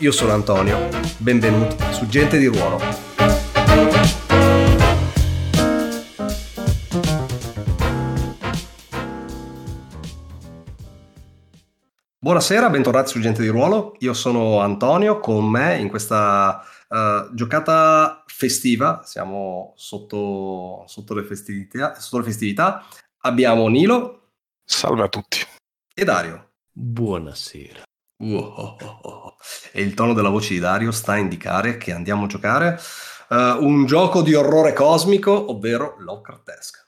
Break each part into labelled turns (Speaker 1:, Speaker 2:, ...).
Speaker 1: Io sono Antonio, benvenuti su Gente di Ruolo. Buonasera, bentornati su Gente di Ruolo. Io sono Antonio, con me in questa uh, giocata festiva, siamo sotto, sotto, le festività, sotto le festività. Abbiamo Nilo.
Speaker 2: Salve a tutti.
Speaker 1: E Dario.
Speaker 3: Buonasera.
Speaker 1: Wow. E il tono della voce di Dario sta a indicare che andiamo a giocare uh, un gioco di orrore cosmico, ovvero Lovecraftesque.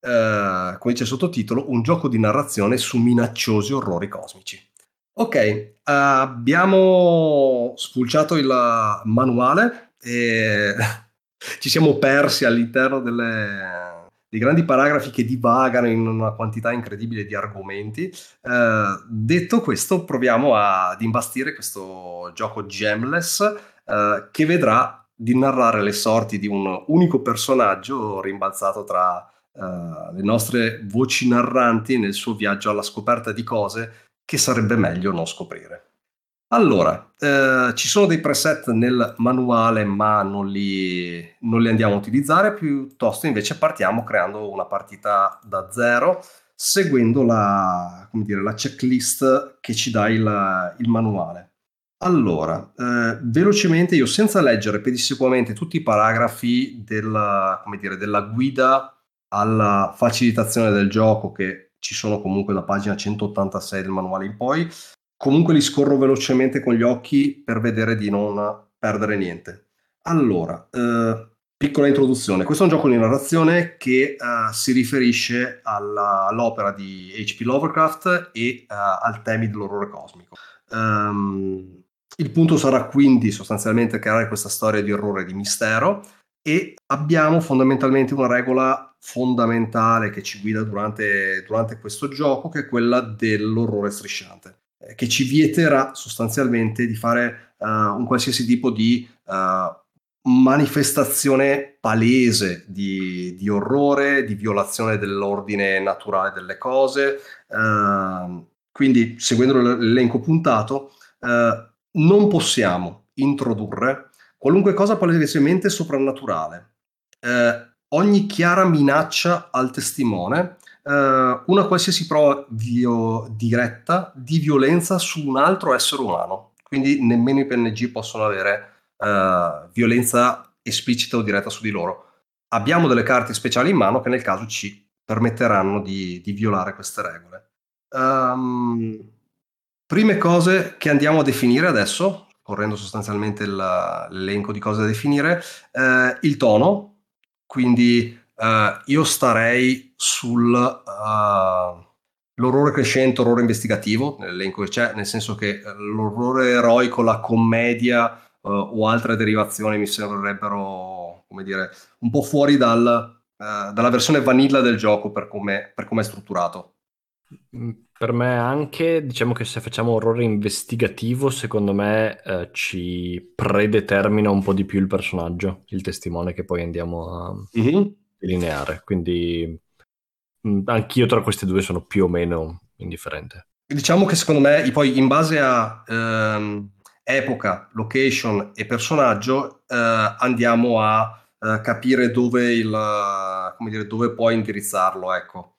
Speaker 1: Uh, come il sottotitolo, un gioco di narrazione su minacciosi orrori cosmici. Ok, uh, abbiamo spulciato il manuale e ci siamo persi all'interno delle, dei grandi paragrafi che divagano in una quantità incredibile di argomenti. Uh, detto questo, proviamo ad imbastire questo gioco gemless che vedrà di narrare le sorti di un unico personaggio rimbalzato tra uh, le nostre voci narranti nel suo viaggio alla scoperta di cose che sarebbe meglio non scoprire. Allora, eh, ci sono dei preset nel manuale, ma non li, non li, andiamo a utilizzare, piuttosto invece partiamo creando una partita da zero, seguendo la, dire, la checklist che ci dà il, il manuale. Allora, eh, velocemente, io senza leggere pedissequamente tutti i paragrafi della, dire, della guida alla facilitazione del gioco che ci sono comunque da pagina 186 del manuale in poi, comunque li scorro velocemente con gli occhi per vedere di non perdere niente. Allora, eh, piccola introduzione. Questo è un gioco di narrazione che uh, si riferisce alla, all'opera di H.P. Lovecraft e uh, al temi dell'orrore cosmico. Um, il punto sarà quindi sostanzialmente creare questa storia di orrore e di mistero e abbiamo fondamentalmente una regola fondamentale che ci guida durante, durante questo gioco, che è quella dell'orrore strisciante, eh, che ci vieterà sostanzialmente di fare uh, un qualsiasi tipo di uh, manifestazione palese di, di, orrore, di violazione dell'ordine naturale delle cose. Uh, quindi, seguendo l'elenco puntato, non possiamo introdurre qualunque cosa palesemente soprannaturale. Eh, ogni chiara minaccia al testimone, eh, una qualsiasi prova vio- diretta di violenza su un altro essere umano. Quindi nemmeno i PNG possono avere eh, violenza esplicita o diretta su di loro. Abbiamo delle carte speciali in mano che nel caso ci permetteranno di, di violare queste regole. Um, prime cose che andiamo a definire adesso, correndo sostanzialmente l'elenco di cose da definire, eh, il tono, quindi uh, io starei sul uh, l'orrore crescente, orrore investigativo, nell'elenco che c'è, nel senso che eh, l'orrore eroico, la commedia uh, o altre derivazioni mi sembrerebbero, come dire, un po' fuori dal, dalla versione vanilla del gioco per come è strutturato.
Speaker 3: Mm, per me anche, diciamo che se facciamo orrore investigativo, secondo me eh, ci predetermina un po' di più il personaggio, il testimone che poi andiamo a mm-hmm. delineare. Quindi anch'io tra queste due sono più o meno indifferente.
Speaker 1: Diciamo che secondo me, poi in base a ehm, epoca, location e personaggio, eh, andiamo a eh, capire dove, il, dire, dove puoi indirizzarlo, ecco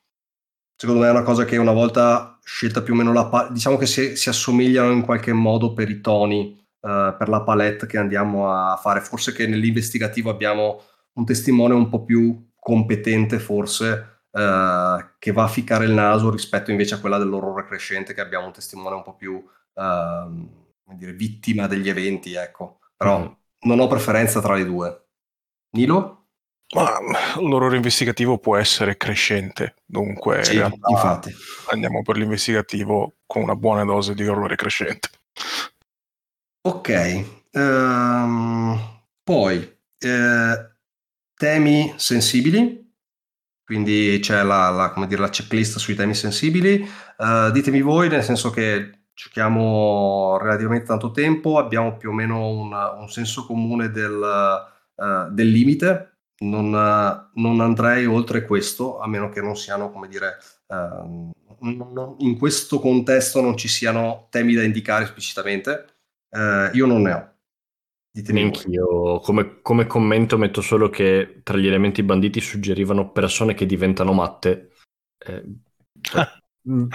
Speaker 1: secondo me è una cosa che una volta scelta più o meno la palette, diciamo che si, si, assomigliano in qualche modo per i toni, uh, per la palette che andiamo a fare. Forse che nell'investigativo abbiamo un testimone un po' più competente, forse, uh, che va a ficcare il naso rispetto invece a quella dell'orrore crescente, che abbiamo un testimone un po' più, come dire, vittima degli eventi, ecco. Però mm. non ho preferenza tra le due. Nilo?
Speaker 2: Ma l'orrore investigativo può essere crescente, dunque
Speaker 1: sì, infatti.
Speaker 2: andiamo per l'investigativo con una buona dose di orrore crescente.
Speaker 1: Ok, ehm, poi eh, temi sensibili, quindi c'è la, la, come dire, la checklist sui temi sensibili. Uh, ditemi voi, nel senso che giochiamo relativamente tanto tempo, abbiamo più o meno un, un senso comune del, uh, del limite. Non, non, andrei oltre questo, a meno che non siano, come dire, uh, in questo contesto non ci siano temi da indicare esplicitamente. Eh, io non ne ho.
Speaker 3: Ditemi Anch'io, come, come, commento, metto solo che tra gli elementi banditi suggerivano persone che diventano matte. Eh, mm,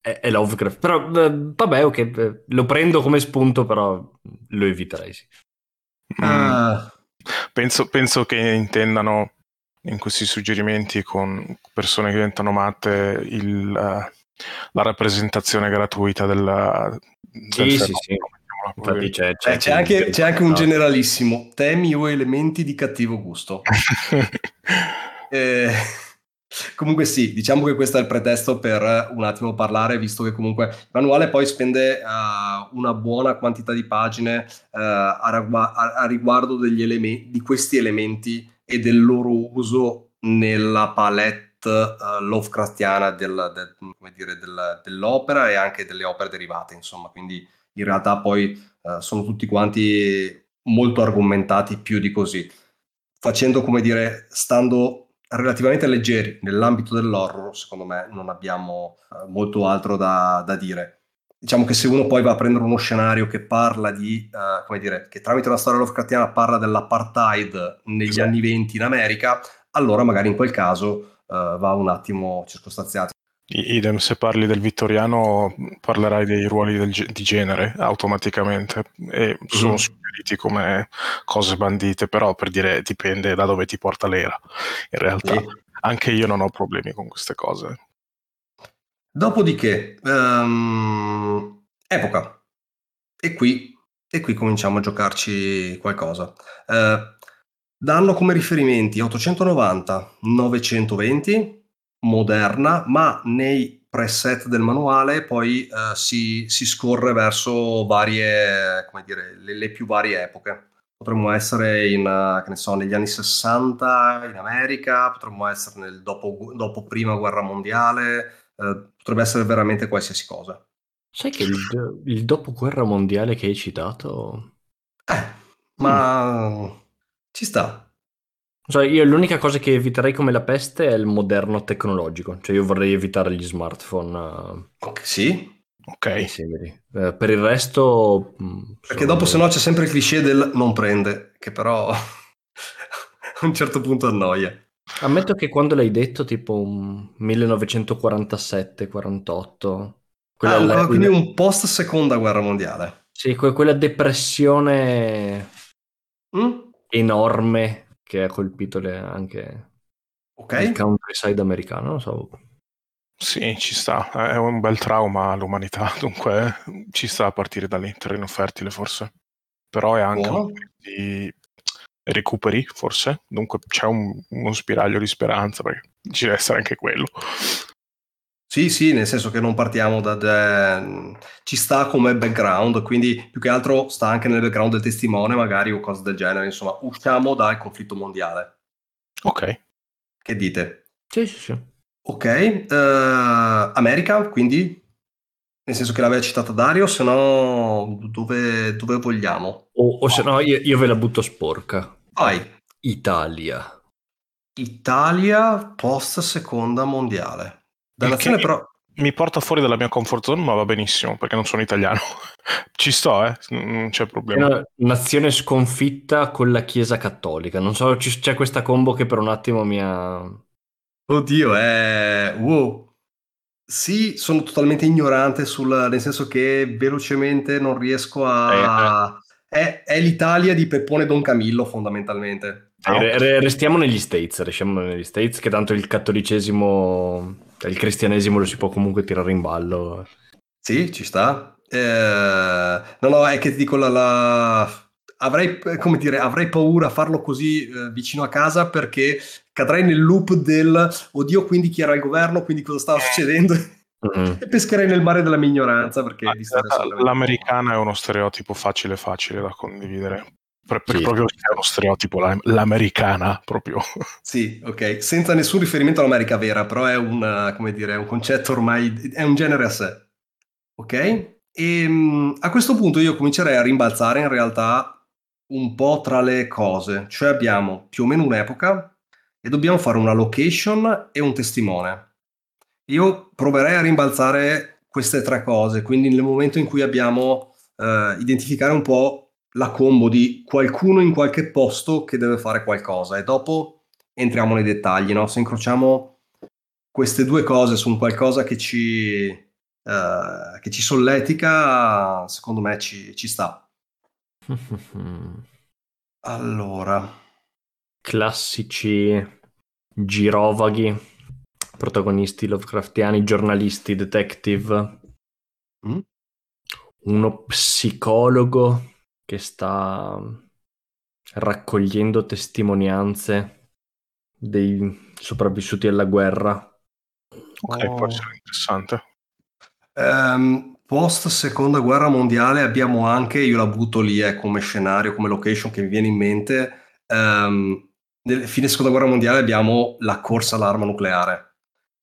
Speaker 3: è, è, Lovecraft. Però eh, vabbè, ok, eh, lo prendo come spunto, però lo eviterei. Sì.
Speaker 2: Mm. Penso, penso che intendano in questi suggerimenti con persone che diventano matte il, uh, la rappresentazione gratuita della,
Speaker 3: del sì, sì, sì.
Speaker 1: Infatti c'è, c'è, eh, c'è, anche, c'è, anche, un generalissimo. Temi o elementi di cattivo gusto. Eh, comunque sì diciamo che questo è il pretesto per un attimo parlare visto che comunque il manuale poi spende uh, una buona quantità di pagine uh, a, ragua- a, riguardo degli elementi, di questi elementi e del loro uso nella palette uh, Lovecraftiana del, del, dire, del, dell'opera e anche delle opere derivate, insomma, quindi in realtà poi uh, sono tutti quanti molto argomentati più di così, facendo, come dire, stando relativamente leggeri nell'ambito dell'horror, secondo me non abbiamo uh, molto altro da, da dire diciamo che se uno poi va a prendere uno scenario che parla di, uh, come dire, che tramite una storia Lovecraftiana parla dell'apartheid negli esatto. anni 20 in America, allora magari in quel caso uh, va un attimo circostanziato.
Speaker 2: Idem, se parli del vittoriano parlerai dei ruoli del, di genere automaticamente e sono mm. suggeriti come cose bandite, però per dire dipende da dove ti porta l'era. In realtà sì. anche io non ho problemi con queste cose.
Speaker 1: Dopodiché, um, epoca. E qui, e qui cominciamo a giocarci qualcosa. Uh, danno come riferimenti 890, 920, moderna, ma nei preset del manuale poi uh, si, si, scorre verso varie, come dire, le, le, più varie epoche. Potremmo essere in, uh, che ne so, negli anni 60 in America, potremmo essere nel dopo, dopo prima guerra mondiale, eh, potrebbe essere veramente qualsiasi cosa.
Speaker 3: Sai che il, il dopoguerra mondiale che hai citato...
Speaker 1: Eh, ma mm. ci sta.
Speaker 3: Cioè, io l'unica cosa che eviterei come la peste è il moderno tecnologico, cioè io vorrei evitare gli smartphone. Uh,
Speaker 1: okay, sì.
Speaker 2: Ok.
Speaker 3: Simili. Eh, per il resto...
Speaker 1: Mm, Perché dopo se no c'è sempre il cliché del non prende, che però a un certo punto annoia.
Speaker 3: Ammetto che quando l'hai detto, tipo un 1947-48,
Speaker 1: ah, quindi un post seconda guerra mondiale.
Speaker 3: Sì, quella depressione mm? enorme che ha colpito le, anche okay. il countryside americano, non so.
Speaker 2: Sì, ci sta, è un bel trauma all'umanità, dunque ci sta a partire da lì, terreno fertile forse. Però è anche un di recuperi, forse. Dunque c'è un, uno spiraglio di speranza, perché ci deve essere anche quello.
Speaker 1: Sì, sì, nel senso che non partiamo da... De... ci sta come background, quindi più che altro sta anche nel background del testimone magari o cose del genere, insomma, usciamo dal conflitto mondiale.
Speaker 2: Ok.
Speaker 1: Che dite?
Speaker 3: Sì, sì, sì.
Speaker 1: Ok, uh, America, quindi? Nel senso che l'aveva citata Dario, se no dove, dove vogliamo?
Speaker 3: O, o se no io, io ve la butto sporca.
Speaker 1: Vai.
Speaker 3: Italia.
Speaker 1: Italia post seconda mondiale.
Speaker 2: Da nazione però... Mi porta fuori dalla mia comfort zone, ma va benissimo, perché non sono italiano. Ci sto, eh? non c'è problema. Una
Speaker 3: nazione sconfitta con la Chiesa Cattolica. Non so, c'è questa combo che per un attimo mi ha...
Speaker 1: Oddio, è... Wow, sì, sono totalmente ignorante sul, nel senso che velocemente non riesco a... Eh, eh. È, è, l'Italia di Peppone Don Camillo fondamentalmente.
Speaker 3: Ah, okay. Restiamo negli States, restiamo negli States che tanto il cattolicesimo, il cristianesimo lo si può comunque tirare in ballo.
Speaker 1: Sì, ci sta. Eh, no, no, è che ti dico la... la avrei, come dire, avrei paura a farlo così eh, vicino a casa perché cadrei nel loop del oddio, quindi chi era il governo, quindi cosa stava succedendo. mm-hmm. e pescherei nel mare della mignoranza perché ah,
Speaker 2: l'americana è uno stereotipo facile facile da condividere per, per sì. proprio uno stereotipo l'americana proprio.
Speaker 1: Sì ok. Senza nessun riferimento all'America vera però è un come dire un concetto ormai è un genere a sé. Ok? E ehm, a questo punto io comincerei a rimbalzare in realtà un po' tra le cose. Cioè abbiamo più o meno un'epoca e dobbiamo fare una location e un testimone. Io proverei a rimbalzare queste tre cose, quindi nel momento in cui abbiamo eh, identificare un po' la combo di qualcuno in qualche posto che deve fare qualcosa e dopo entriamo nei dettagli, no? Se incrociamo queste due cose su un qualcosa che ci, eh, che ci solletica, secondo me ci, ci sta. allora.
Speaker 3: Classici girovaghi protagonisti Lovecraftiani, giornalisti, detective. Mm? Uno psicologo che sta raccogliendo testimonianze dei sopravvissuti alla guerra.
Speaker 2: Ok, oh. può essere interessante.
Speaker 1: Um, post seconda guerra mondiale abbiamo anche, io la butto lì eh, come scenario, come location che mi viene in mente, um, nel fine seconda guerra mondiale abbiamo la corsa all'arma nucleare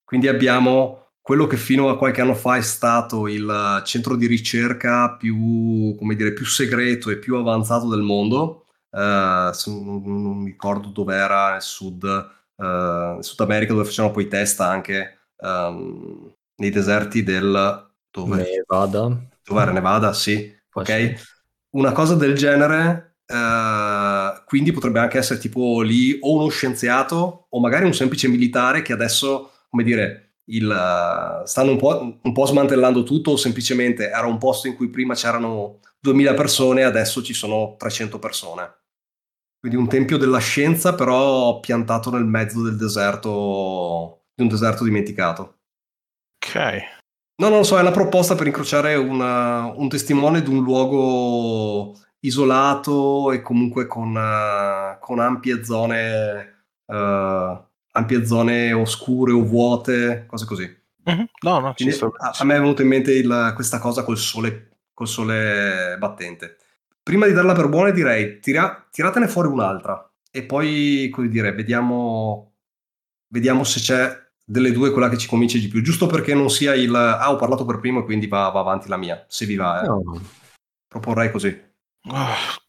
Speaker 1: quindi abbiamo quello che fino a qualche anno fa è stato il centro di ricerca più, come dire, più segreto e più avanzato del mondo. Uh, non, non, mi ricordo dove era, nel sud, uh, Sud America, dove facevano poi test anche um, nei deserti del...
Speaker 3: Dove? Nevada.
Speaker 1: Dove era Nevada, sì. ok. Una cosa del genere, uh, quindi potrebbe anche essere tipo lì o uno scienziato o magari un semplice militare che adesso come dire, il, stanno un po', un po', smantellando tutto o semplicemente era un posto in cui prima c'erano 2000 persone e adesso ci sono 300 persone. Quindi un tempio della scienza però piantato nel mezzo del deserto, di un deserto dimenticato.
Speaker 2: Ok.
Speaker 1: No, non lo so, è una proposta per incrociare una, un testimone di un luogo isolato e comunque con, uh, con ampie zone uh, ampie zone oscure o vuote, cose così.
Speaker 2: Mm-hmm. No, no,
Speaker 1: Quindi, a, a, me è venuta in mente il, questa cosa col sole, col sole battente. Prima di darla per buona direi tira, tiratene fuori un'altra e poi, come dire, vediamo, vediamo se c'è delle due quella che ci convince di più, giusto perché non sia il ah ho parlato per primo e quindi va, va avanti la mia, se vi va. Eh. No. Proporrei così.
Speaker 2: Uh,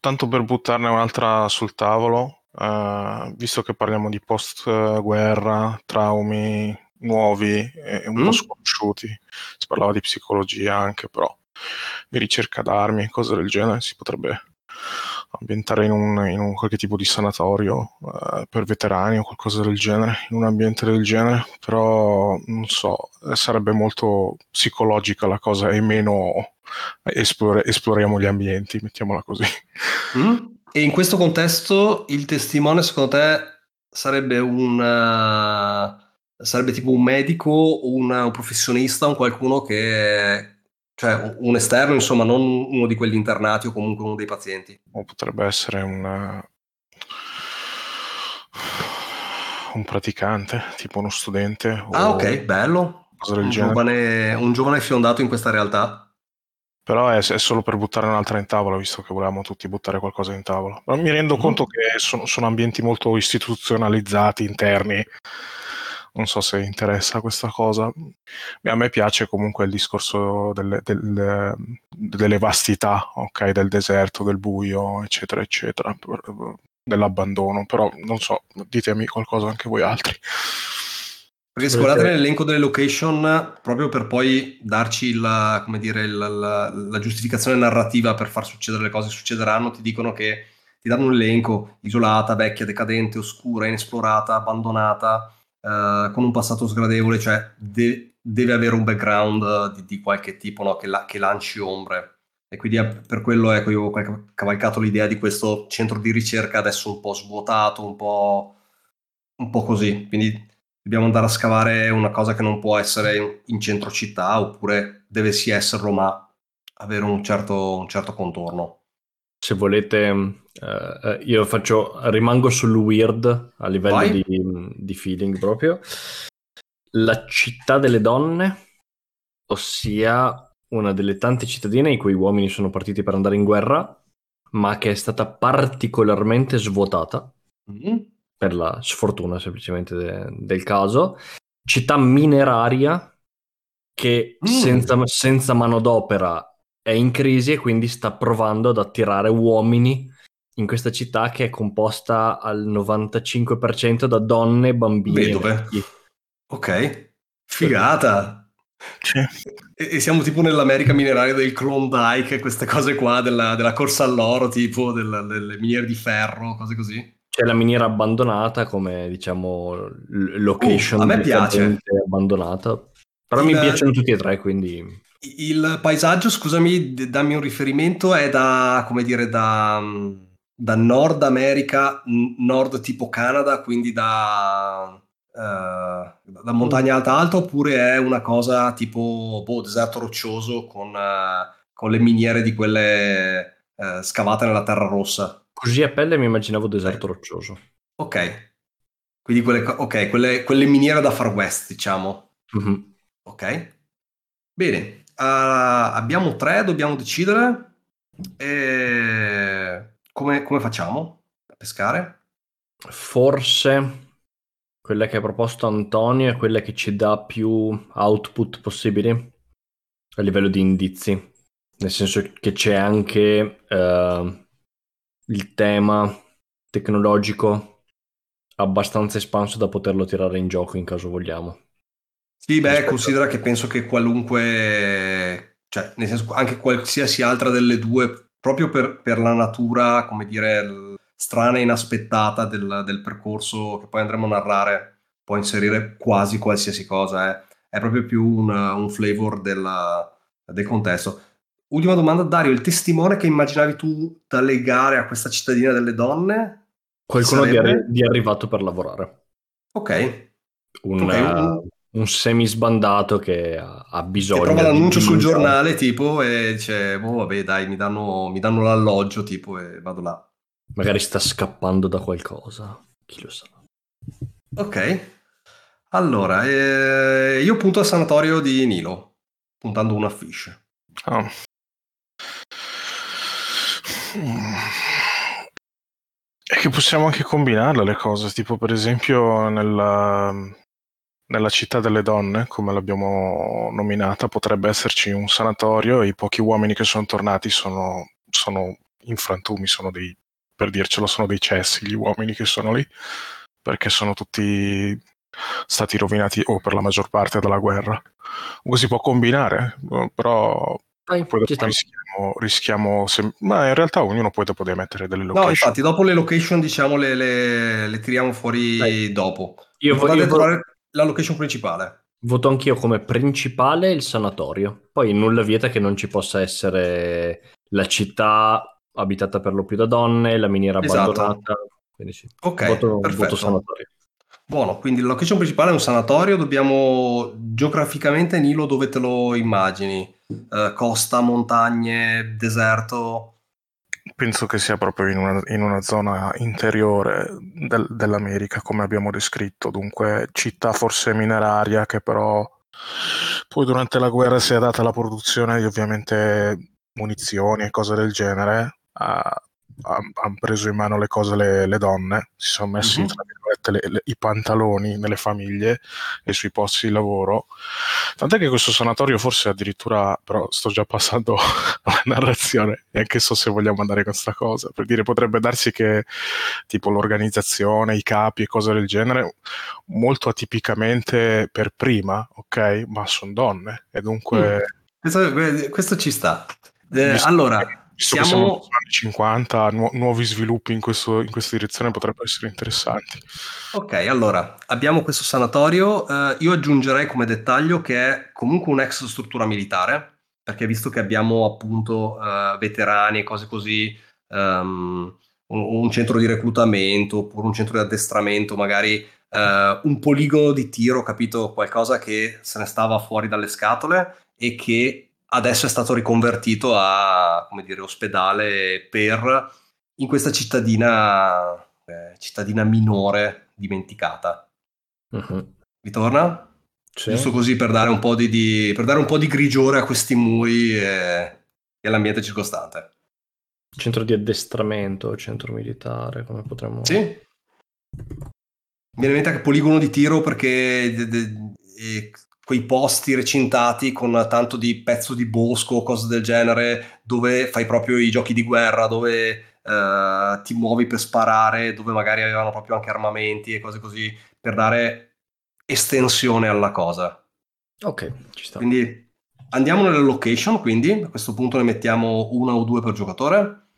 Speaker 2: tanto per buttarne un'altra sul tavolo, Uh, visto che parliamo di post-guerra, traumi nuovi e un mm. po' sconosciuti, si parlava di psicologia anche, però di ricerca d'armi, cose del genere, si potrebbe ambientare in un, in un qualche tipo di sanatorio uh, per veterani o qualcosa del genere, in un ambiente del genere, però non so, sarebbe molto psicologica la cosa e meno esplore, esploriamo gli ambienti, mettiamola così.
Speaker 1: Mm? E in questo contesto il testimone secondo te sarebbe un... Uh, sarebbe tipo un medico, un, un professionista, un qualcuno che... cioè un esterno, insomma, non uno di quegli internati o comunque uno dei pazienti.
Speaker 2: O potrebbe essere un... un praticante, tipo uno studente.
Speaker 1: Ah, ok, bello. Un giovane, un giovane fiondato in questa realtà.
Speaker 2: Però è, è, solo per buttare un'altra in tavola, visto che volevamo tutti buttare qualcosa in tavola. Però mi rendo mm. conto che sono, sono, ambienti molto istituzionalizzati, interni. Non so se interessa questa cosa. A me piace comunque il discorso delle, delle, delle vastità, ok, del deserto, del buio, eccetera, eccetera, dell'abbandono. Però non so, ditemi qualcosa anche voi altri.
Speaker 1: Perché scordate l'elenco delle location proprio per poi darci la, dire, la, la, la, giustificazione narrativa per far succedere le cose che succederanno, ti dicono che ti danno un elenco isolata, vecchia, decadente, oscura, inesplorata, abbandonata, eh, con un passato sgradevole, cioè de- deve avere un background di, di qualche tipo no? che, la- che, lanci ombre. E quindi per quello ecco, io ho cavalcato l'idea di questo centro di ricerca adesso un po' svuotato, un po', un po' così. Quindi dobbiamo andare a scavare una cosa che non può essere in centro città oppure deve sì esserlo ma avere un certo, un certo contorno.
Speaker 3: Se volete, uh, io faccio, rimango sul weird a livello di, di, feeling proprio. La città delle donne ossia una delle tante cittadine i cui uomini sono partiti per andare in guerra, ma che è stata particolarmente svuotata mm-hmm. Per la sfortuna semplicemente de- del caso. Città mineraria che mm. senza, senza manodopera è in crisi e quindi sta provando ad attirare uomini in questa città che è composta al 95% da donne, bambini.
Speaker 1: Vedove. Ok, figata. Cioè. E, e, siamo tipo nell'America mineraria del Klondike, queste cose qua, della, della corsa all'oro, tipo della, delle miniere di ferro, cose così.
Speaker 3: C'è la miniera abbandonata come, diciamo, location
Speaker 1: uh, a me piace.
Speaker 3: abbandonata. Però Il, mi piacciono tutti e tre, quindi...
Speaker 1: Il paesaggio, scusami, dammi un riferimento, è da, come dire, da, da Nord America, nord tipo Canada, quindi da Uh, da montagna alta alta oppure è una cosa tipo boh, deserto roccioso con, uh, con, le miniere di quelle uh, scavate nella terra rossa.
Speaker 3: Così a pelle mi immaginavo deserto roccioso.
Speaker 1: Ok, quindi quelle, okay, quelle, quelle miniere da Far West, diciamo. Mm-hmm. Ok, bene. abbiamo tre, dobbiamo decidere. E... Come, come facciamo a pescare?
Speaker 3: Forse quella che ha proposto Antonio è quella che ci dà più output possibili a livello di indizi, nel senso che c'è anche uh, il tema tecnologico abbastanza espanso da poterlo tirare in gioco in caso vogliamo.
Speaker 1: Sì, beh, considera che penso che qualunque, cioè, nel senso anche qualsiasi altra delle due, proprio per, per la natura, come dire, strana e inaspettata del, del, percorso che poi andremo a narrare, può inserire quasi qualsiasi cosa, eh. è proprio più un, un flavor della, del contesto. Ultima domanda, Dario, il testimone che immaginavi tu da legare a questa cittadina delle donne?
Speaker 3: Qualcuno di, arri- di, arrivato per lavorare.
Speaker 1: Ok.
Speaker 3: Un, okay, un... un semisbandato che ha, bisogno. Che
Speaker 1: trova l'annuncio sul giornale tipo e dice, oh vabbè dai, mi danno, mi danno l'alloggio tipo e vado là.
Speaker 3: Magari sta scappando da qualcosa, chi lo sa.
Speaker 1: Ok. Allora, eh, io punto al sanatorio di Nilo, puntando una fish. Oh.
Speaker 2: E che possiamo anche combinarle le cose, tipo per esempio nella, nella città delle donne, come l'abbiamo nominata, potrebbe esserci un sanatorio e i pochi uomini che sono tornati sono, sono in frantumi, sono dei per dircelo, sono dei cessi gli uomini che sono lì, perché sono tutti stati rovinati o per la maggior parte dalla guerra. Si può combinare, però Dai, poi dopo rischiamo, rischiamo se... ma in realtà ognuno poi dopo deve mettere delle location.
Speaker 1: No, infatti dopo le location diciamo le, le, le tiriamo fuori Dai. dopo.
Speaker 3: Io voglio
Speaker 1: trovare la location principale.
Speaker 3: Voto anch'io come principale il sanatorio. Poi nulla vieta che non ci possa essere la città abitata per lo più da donne, la miniera esatto. abbandonata. Quindi sì,
Speaker 1: ok, voto, perfetto. voto sanatorio. Buono, quindi la location principale è un sanatorio, dobbiamo geograficamente Nilo dove te lo immagini? Eh, costa, montagne, deserto?
Speaker 2: Penso che sia proprio in una, in una zona interiore del, dell'America, come abbiamo descritto, dunque città forse mineraria che però poi durante la guerra si è data la produzione di ovviamente munizioni e cose del genere hanno preso in mano le cose le, le donne, si sono messi mm-hmm. le, le, i pantaloni nelle famiglie e sui posti di lavoro. Tant'è che questo sanatorio forse addirittura, però sto già passando alla narrazione e anche so se vogliamo andare con questa cosa, per dire potrebbe darsi che tipo l'organizzazione, i capi e cose del genere, molto atipicamente per prima, ok, ma sono donne e dunque... Mm.
Speaker 1: Questo, questo ci sta. Eh, allora,
Speaker 2: Visto siamo... che siamo anni 50, nu- nuovi sviluppi in, questo, in, questa direzione potrebbero essere interessanti.
Speaker 1: Ok, allora abbiamo questo sanatorio. Uh, io aggiungerei come dettaglio che è comunque un'ex struttura militare, perché visto che abbiamo appunto uh, veterani e cose così, um, un, un, centro di reclutamento oppure un centro di addestramento, magari uh, un poligono di tiro, capito? Qualcosa che se ne stava fuori dalle scatole e che adesso è stato riconvertito a come dire, ospedale per in questa cittadina, eh, cittadina minore dimenticata. Uh-huh. Vi torna? Sì. Giusto così per dare, un po di, di, per dare un po' di grigiore a questi muri e, e all'ambiente circostante.
Speaker 3: Centro di addestramento, centro militare, come potremmo...
Speaker 1: Sì. Mi viene in mente anche poligono di tiro perché de, de, de, quei posti recintati con tanto di pezzo di bosco o cose del genere dove fai proprio i giochi di guerra, dove uh, ti muovi per sparare, dove magari avevano proprio anche armamenti e cose così per dare estensione alla cosa.
Speaker 3: Ok, ci sta.
Speaker 1: Quindi andiamo nelle location, quindi a questo punto ne mettiamo una o due per giocatore.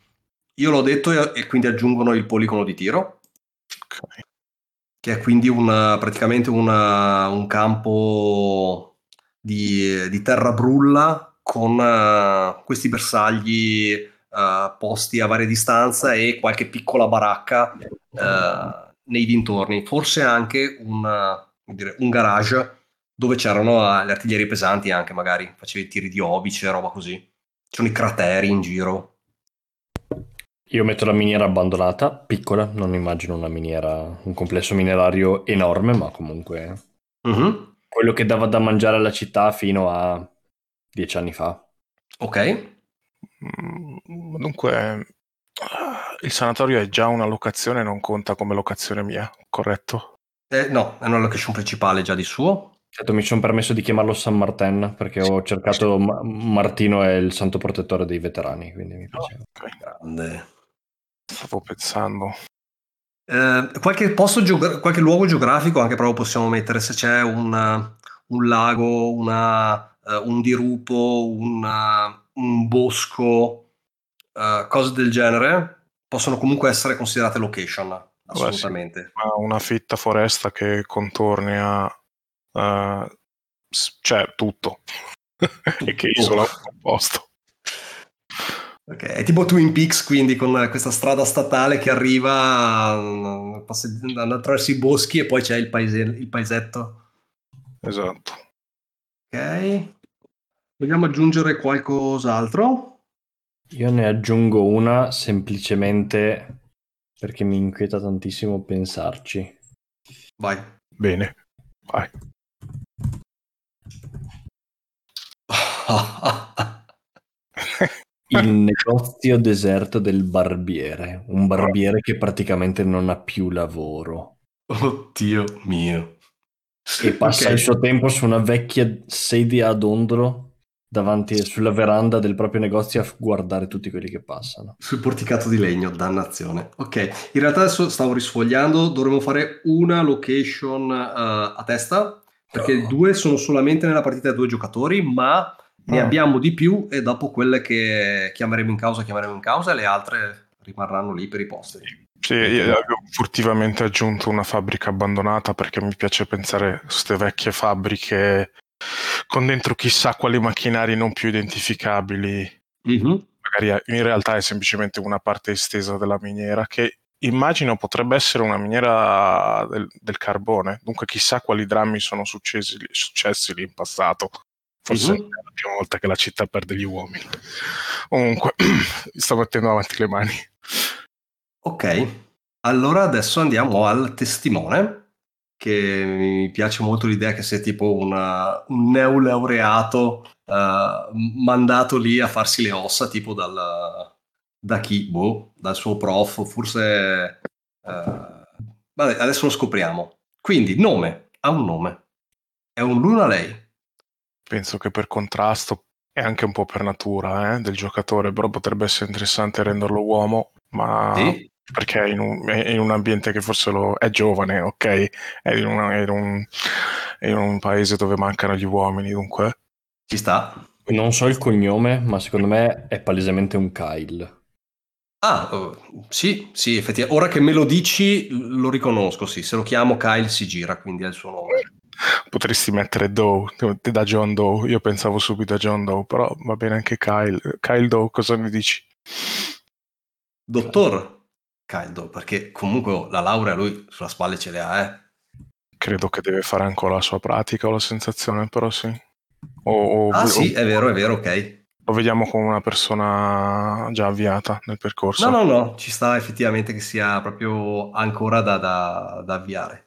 Speaker 1: Io l'ho detto e, e quindi aggiungono il poligono di tiro. Okay. Che è quindi una, praticamente una, un campo di, di, terra brulla con uh, questi bersagli uh, posti a varia distanza e qualche piccola baracca uh, nei dintorni. Forse anche una, dire, un garage dove c'erano le artiglierie pesanti anche magari, facevi tiri di obice, roba così. Ci sono i crateri in giro.
Speaker 3: Io metto la miniera abbandonata, piccola, non immagino una miniera, un complesso minerario enorme, ma comunque uh-huh. quello che dava da mangiare alla città fino a dieci anni fa.
Speaker 1: Ok.
Speaker 2: Mm, dunque, il sanatorio è già una locazione, non conta come locazione mia, corretto?
Speaker 1: Eh, no, è una location principale già di suo.
Speaker 3: Certo, mi sono permesso di chiamarlo San Martin perché ho cercato Ma- Martino è il santo protettore dei veterani, quindi mi piaceva.
Speaker 1: Oh, okay. Grande.
Speaker 2: Stavo pensando.
Speaker 1: Eh, qualche, posto geogra- qualche luogo geografico anche proprio possiamo mettere se c'è un, un lago, una, uh, un dirupo, una, un bosco, uh, cose del genere, possono comunque essere considerate location assolutamente.
Speaker 2: Beh, sì. Una fitta foresta che contorna uh, cioè tutto e che isola un posto.
Speaker 1: Ok, è tipo Twin Peaks, quindi con questa strada statale che arriva, andando attraverso i boschi e poi c'è il, paese, il paesetto.
Speaker 2: Esatto.
Speaker 1: Ok. Vogliamo aggiungere qualcos'altro?
Speaker 3: Io ne aggiungo una semplicemente perché mi inquieta tantissimo pensarci.
Speaker 1: Vai.
Speaker 2: Bene, vai.
Speaker 3: Il negozio deserto del barbiere, un barbiere che praticamente non ha più lavoro.
Speaker 1: Oddio mio.
Speaker 3: E passa okay. il suo tempo su una vecchia sedia ad ondolo davanti sulla veranda del proprio negozio a guardare tutti quelli che passano.
Speaker 1: Sul porticato di legno, dannazione. Ok, in realtà adesso stavo risfogliando, dovremmo fare una location uh, a testa, perché oh. due sono solamente nella partita da due giocatori, ma ne oh. abbiamo di più e dopo quelle che chiameremo in causa, chiameremo in causa e le altre rimarranno lì per i posti.
Speaker 2: Sì, io avevo furtivamente aggiunto una fabbrica abbandonata perché mi piace pensare a queste vecchie fabbriche con dentro chissà quali macchinari non più identificabili. Mm-hmm. Magari in realtà è semplicemente una parte estesa della miniera che immagino potrebbe essere una miniera del, del carbone. Dunque chissà quali drammi sono successi, successi lì in passato. Forse mm-hmm. è la prima volta che la città perde gli uomini. Comunque, sto mettendo avanti le mani.
Speaker 1: Ok, allora adesso andiamo al testimone che mi piace molto l'idea che sia tipo una, un neolaureato uh, mandato lì a farsi le ossa tipo dal, da chi? Boh, dal suo prof, forse... Uh, vabbè, adesso lo scopriamo. Quindi, nome, ha un nome. È un Luna lei.
Speaker 2: Penso che per contrasto e anche un po' per natura eh, del giocatore, però potrebbe essere interessante renderlo uomo, ma sì? perché è in, un, è in un, ambiente che forse lo, è giovane, ok? È in, una, è, in un, è in, un, paese dove mancano gli uomini, dunque.
Speaker 1: Ci sta.
Speaker 3: Non so il cognome, ma secondo me è palesemente un Kyle.
Speaker 1: Ah, uh, sì, sì, effettivamente. Ora che me lo dici, lo riconosco, sì. Se lo chiamo Kyle si gira, quindi è il suo nome.
Speaker 2: Potresti mettere Doe, da John Doe. Io pensavo subito a John Doe, però va bene anche Kyle. Kyle Doe, cosa ne dici?
Speaker 1: Dottor, caldo, perché comunque la laurea lui sulla spalla ce le ha, eh.
Speaker 2: Credo che deve fare ancora la sua pratica, ho la sensazione, però sì. O,
Speaker 1: o, ah o, sì, è vero, è vero, ok.
Speaker 2: Lo vediamo come una persona già avviata nel percorso.
Speaker 1: No, no, no, ci sta effettivamente che sia proprio ancora da, da, da avviare.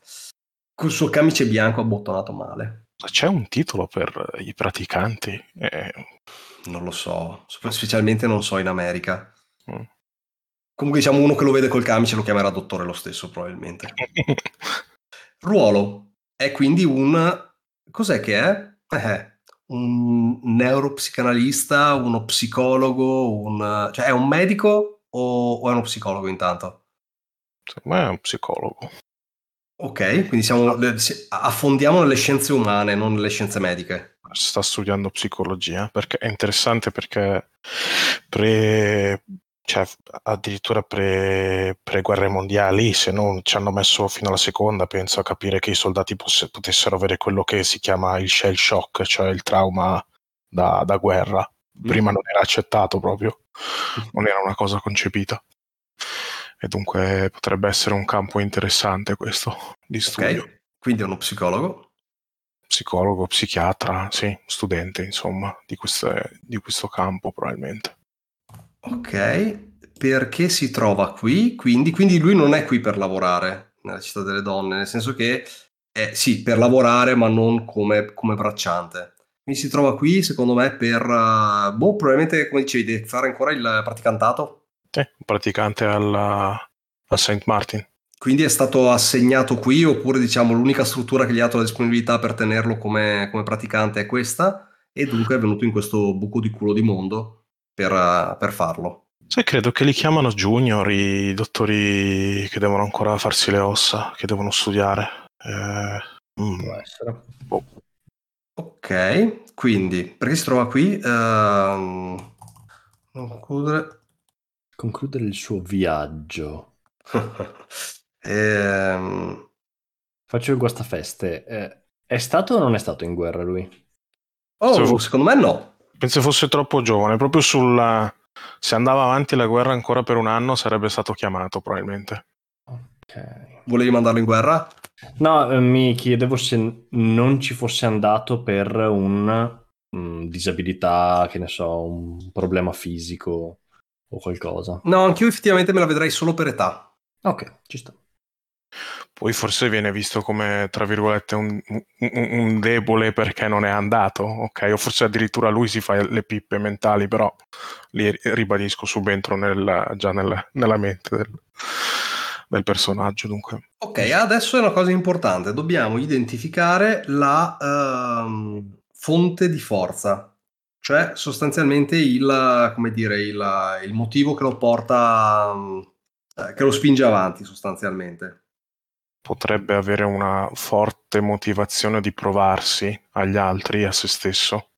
Speaker 1: Col suo camice bianco abbottonato male.
Speaker 2: C'è un titolo per i praticanti? Eh...
Speaker 1: Non lo so, specialmente non so in America. Mm. Comunque diciamo uno che lo vede col camice lo chiamerà dottore lo stesso probabilmente. Ruolo è quindi un... cos'è che è? Eh, un neuropsicanalista, uno psicologo, un... cioè è un medico o, o è uno psicologo intanto?
Speaker 2: Secondo me è un psicologo.
Speaker 1: Ok, quindi siamo, affondiamo nelle scienze umane, non nelle scienze mediche.
Speaker 2: Sta studiando psicologia perché è interessante perché pre, cioè, addirittura pre, guerre mondiali, se non ci hanno messo fino alla seconda, penso a capire che i soldati poss- potessero avere quello che si chiama il shell shock, cioè il trauma da, da guerra. Prima mm. non era accettato proprio, non era una cosa concepita e dunque potrebbe essere un campo interessante questo di studio. Okay.
Speaker 1: Quindi è uno psicologo?
Speaker 2: Psicologo, psichiatra, sì, studente insomma di, queste, di questo campo probabilmente.
Speaker 1: Ok, perché si trova qui? Quindi, quindi lui non è qui per lavorare nella città delle donne, nel senso che è sì, per lavorare ma non come, come bracciante. Quindi si trova qui, secondo me, per... Uh, boh, probabilmente, come dicevi, fare ancora il praticantato?
Speaker 2: Sì, un praticante alla, a St. Martin.
Speaker 1: Quindi è stato assegnato qui oppure diciamo l'unica struttura che gli ha dato la disponibilità per tenerlo come, come praticante è questa e dunque è venuto in questo buco di culo di mondo per, per farlo.
Speaker 2: Sì, credo che li chiamano junior i dottori che devono ancora farsi le ossa, che devono studiare. Eh,
Speaker 3: mm. Può essere.
Speaker 1: Boh. Ok, quindi perché si trova qui? Uh,
Speaker 3: concludere concludere il suo viaggio.
Speaker 1: ehm...
Speaker 3: Faccio il guastafeste. Eh, è stato o non è stato in guerra lui?
Speaker 1: Oh, so, secondo me no.
Speaker 2: Penso fosse troppo giovane, proprio sulla... Se andava avanti la guerra ancora per un anno sarebbe stato chiamato probabilmente.
Speaker 3: Ok.
Speaker 1: Volevi mandarlo in guerra?
Speaker 3: No, eh, mi chiedevo se non ci fosse andato per una mm, disabilità, che ne so, un problema fisico o qualcosa.
Speaker 1: No, anch'io effettivamente me la vedrei solo per età.
Speaker 3: Ok, ci sta.
Speaker 2: Poi forse viene visto come, tra virgolette, un, un, un, debole perché non è andato, ok? O forse addirittura lui si fa le pippe mentali, però li ribadisco subentro nel, già nel, nella mente del, del, personaggio, dunque.
Speaker 1: Ok, adesso è una cosa importante, dobbiamo identificare la uh, fonte di forza cioè sostanzialmente il, come dire, il, il motivo che lo porta, eh, che lo spinge avanti sostanzialmente.
Speaker 2: Potrebbe avere una forte motivazione di provarsi agli altri a se stesso,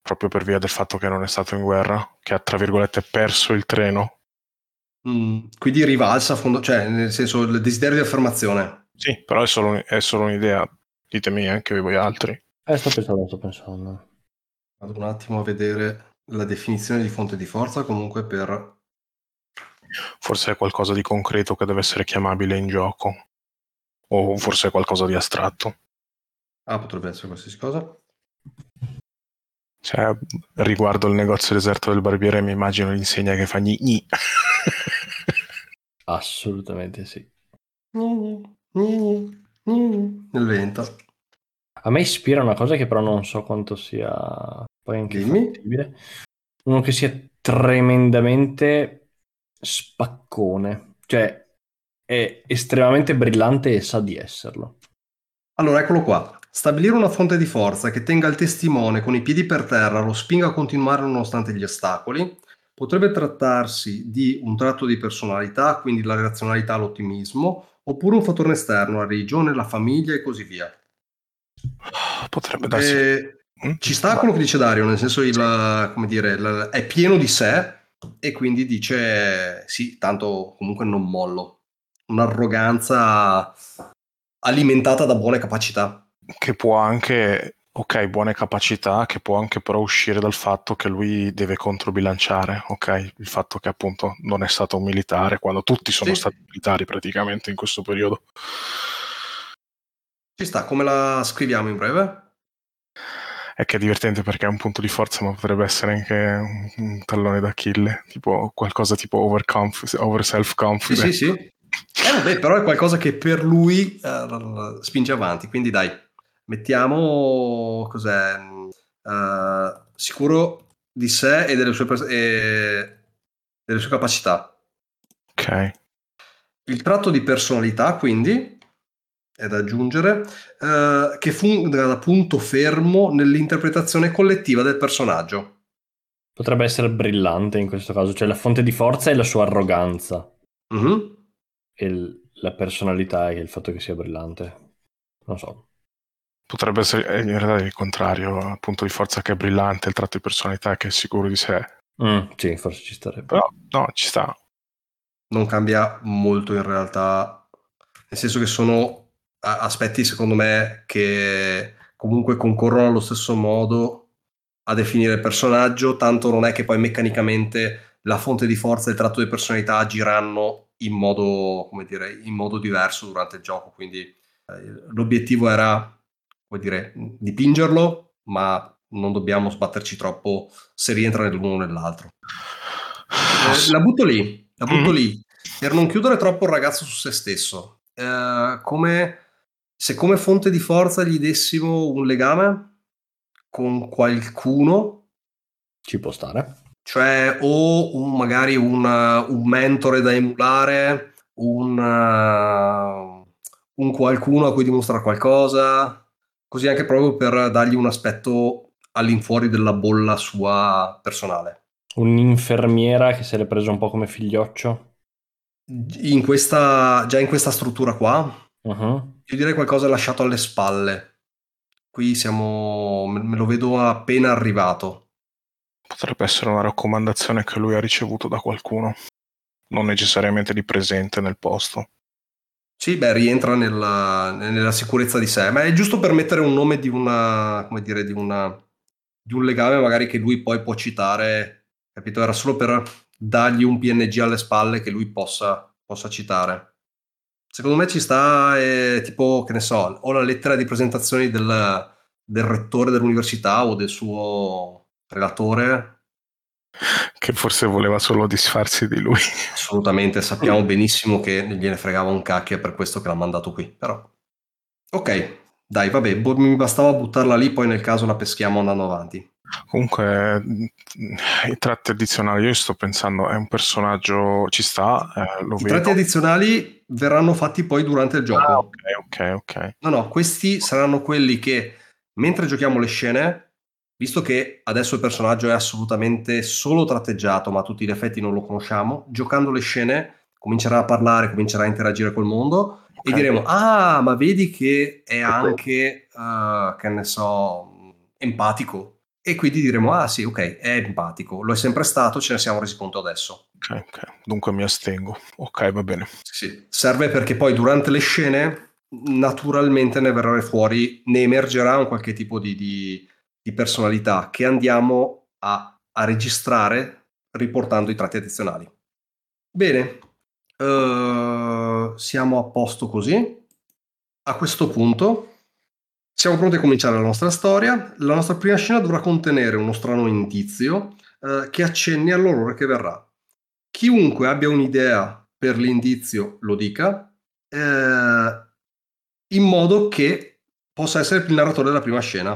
Speaker 2: proprio per via del fatto che non è stato in guerra, che ha tra virgolette perso il treno.
Speaker 1: Mm, quindi rivalsa, fondo, cioè nel senso il desiderio di affermazione.
Speaker 2: Sì, però è solo, è solo un'idea, ditemi anche voi altri.
Speaker 3: Eh, sto pensando, sto pensando.
Speaker 1: Vado un attimo a vedere la definizione di fonte di forza, comunque per...
Speaker 2: Forse è qualcosa di concreto che deve essere chiamabile in gioco, o forse è qualcosa di astratto.
Speaker 1: Ah, potrebbe essere qualsiasi cosa.
Speaker 2: Cioè, riguardo il negozio deserto del barbiere mi immagino l'insegna che fa gni gni.
Speaker 3: Assolutamente sì.
Speaker 1: Nel vento.
Speaker 3: A me ispira una cosa che però non so quanto sia poi anche Dimmi. fattibile. Uno che sia tremendamente spaccone, cioè è estremamente brillante e sa di esserlo.
Speaker 1: Allora, eccolo qua. Stabilire una fonte di forza che tenga il testimone con i piedi per terra, lo spinga a continuare nonostante gli ostacoli, potrebbe trattarsi di un tratto di personalità, quindi la razionalità, l'ottimismo, oppure un fattore esterno, la religione, la famiglia e così via.
Speaker 2: Potrebbe darsi. E
Speaker 1: Mm? Ci sta quello che dice Dario, nel senso il, come dire, il, è pieno di sé e quindi dice sì, tanto comunque non mollo. Un'arroganza alimentata da buone capacità.
Speaker 2: Che può anche, ok, buone capacità, che può anche però uscire dal fatto che lui deve controbilanciare, ok? Il fatto che appunto non è stato un militare, quando tutti sono sì. stati militari praticamente in questo periodo.
Speaker 1: Ci sta, come la scriviamo in breve?
Speaker 2: È che è divertente perché è un punto di forza, ma potrebbe essere anche un, un tallone d'Achille, tipo qualcosa tipo over, over self-confidence.
Speaker 1: Sì, sì, sì. Eh, vabbè, però è qualcosa che per lui uh, spinge avanti, quindi dai, mettiamo cos'è uh, sicuro di sé e delle sue, e delle sue capacità.
Speaker 2: Ok.
Speaker 1: Il tratto di personalità, quindi, è da aggiungere, uh, che funga da punto fermo nell'interpretazione collettiva del personaggio.
Speaker 3: Potrebbe essere brillante in questo caso, cioè la fonte di forza è la sua arroganza.
Speaker 1: Mm-hmm.
Speaker 3: E il, la personalità è il fatto che sia brillante. Non so.
Speaker 2: Potrebbe essere in realtà il contrario, il punto di forza che è brillante, il tratto di personalità che è sicuro di sé.
Speaker 3: Mm, sì, forse ci starebbe.
Speaker 2: Però no, ci sta.
Speaker 1: Non cambia molto in realtà, nel senso che sono aspetti secondo me che comunque concorrono allo stesso modo a definire il personaggio, tanto non è che poi meccanicamente la fonte di forza e il tratto di personalità agiranno in modo, come dire, in modo diverso durante il gioco, quindi eh, l'obiettivo era come dire, dipingerlo, ma non dobbiamo sbatterci troppo se rientra nell'uno o nell'altro. Eh, la butto lì, la butto mm. lì, per non chiudere troppo il ragazzo su se stesso. Eh, come, se come fonte di forza gli dessimo un legame con qualcuno...
Speaker 3: Ci può stare.
Speaker 1: Cioè, o un, magari un, un mentore da emulare, un, un qualcuno a cui dimostrare qualcosa, così anche proprio per dargli un aspetto all'infuori della bolla sua personale.
Speaker 3: Un'infermiera che se l'è preso un po' come figlioccio?
Speaker 1: In questa, già in questa struttura qua,
Speaker 3: uh-huh.
Speaker 1: Io direi qualcosa lasciato alle spalle. Qui siamo, me lo vedo appena arrivato.
Speaker 2: Potrebbe essere una raccomandazione che lui ha ricevuto da qualcuno, non necessariamente di presente nel posto.
Speaker 1: Sì, beh, rientra nella, nella, sicurezza di sé, ma è giusto per mettere un nome di una, come dire, di una, di un legame magari che lui poi può citare, capito? Era solo per dargli un PNG alle spalle che lui possa, possa citare. Secondo me ci sta, eh, tipo, che ne so, o la lettera di presentazione del, del rettore dell'università o del suo relatore
Speaker 2: che forse voleva solo disfarsi di lui.
Speaker 1: Assolutamente, sappiamo benissimo che gliene fregava un cacchio, è per questo che l'ha mandato qui, però. Ok, dai, vabbè, mi bastava buttarla lì, poi nel caso la peschiamo andando avanti.
Speaker 2: Comunque, i tratti addizionali, io sto pensando, è un personaggio, ci sta, eh, lo
Speaker 1: I
Speaker 2: vedo.
Speaker 1: tratti addizionali verranno fatti poi durante il gioco. Ah,
Speaker 2: ok, ok, ok.
Speaker 1: No, no, questi saranno quelli che, mentre giochiamo le scene, visto che adesso il personaggio è assolutamente solo tratteggiato, ma a tutti gli effetti non lo conosciamo, giocando le scene comincerà a parlare, comincerà a interagire col mondo okay. e diremo, ah, ma vedi che è anche, uh, che ne so, empatico. E quindi diremo, ah sì, ok, è empatico, lo è sempre stato, ce ne siamo resi conto adesso.
Speaker 2: Ok, ok, dunque mi astengo. Ok, va bene.
Speaker 1: Sì, serve perché poi durante le scene naturalmente ne verrà fuori, ne emergerà un qualche tipo di, di di personalità che andiamo a, a registrare riportando i tratti addizionali. Bene, uh, siamo a posto così. A questo punto siamo pronti a cominciare la nostra storia. La nostra prima scena dovrà contenere uno strano indizio uh, che accenni all'orrore che verrà. Chiunque abbia un'idea per l'indizio lo dica, uh, in modo che possa essere il narratore della prima scena.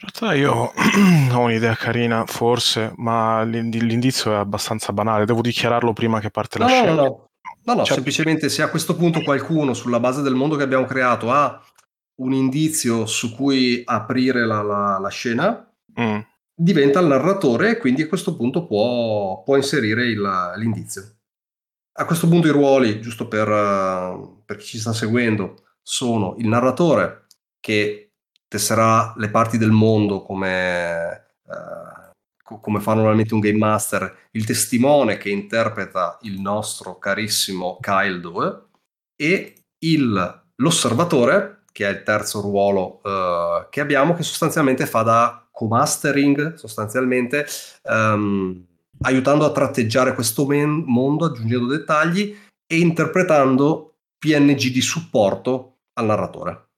Speaker 2: In realtà io ho un'idea carina, forse, ma l'indizio è abbastanza banale. Devo dichiararlo prima che parte la
Speaker 1: no,
Speaker 2: scena.
Speaker 1: No, no, no, no cioè... semplicemente se a questo punto qualcuno, sulla base del mondo che abbiamo creato, ha un indizio su cui aprire la, la, la scena,
Speaker 2: mm.
Speaker 1: diventa il narratore e quindi a questo punto può, può inserire il, l'indizio. A questo punto i ruoli, giusto per, per chi ci sta seguendo, sono il narratore che tesserà le parti del mondo come, eh, come fa normalmente un game master, il testimone che interpreta il nostro carissimo Kyle Due e il, l'osservatore, che è il terzo ruolo eh, che abbiamo, che sostanzialmente fa da co-mastering, sostanzialmente um, aiutando a tratteggiare questo men- mondo, aggiungendo dettagli e interpretando PNG di supporto al narratore.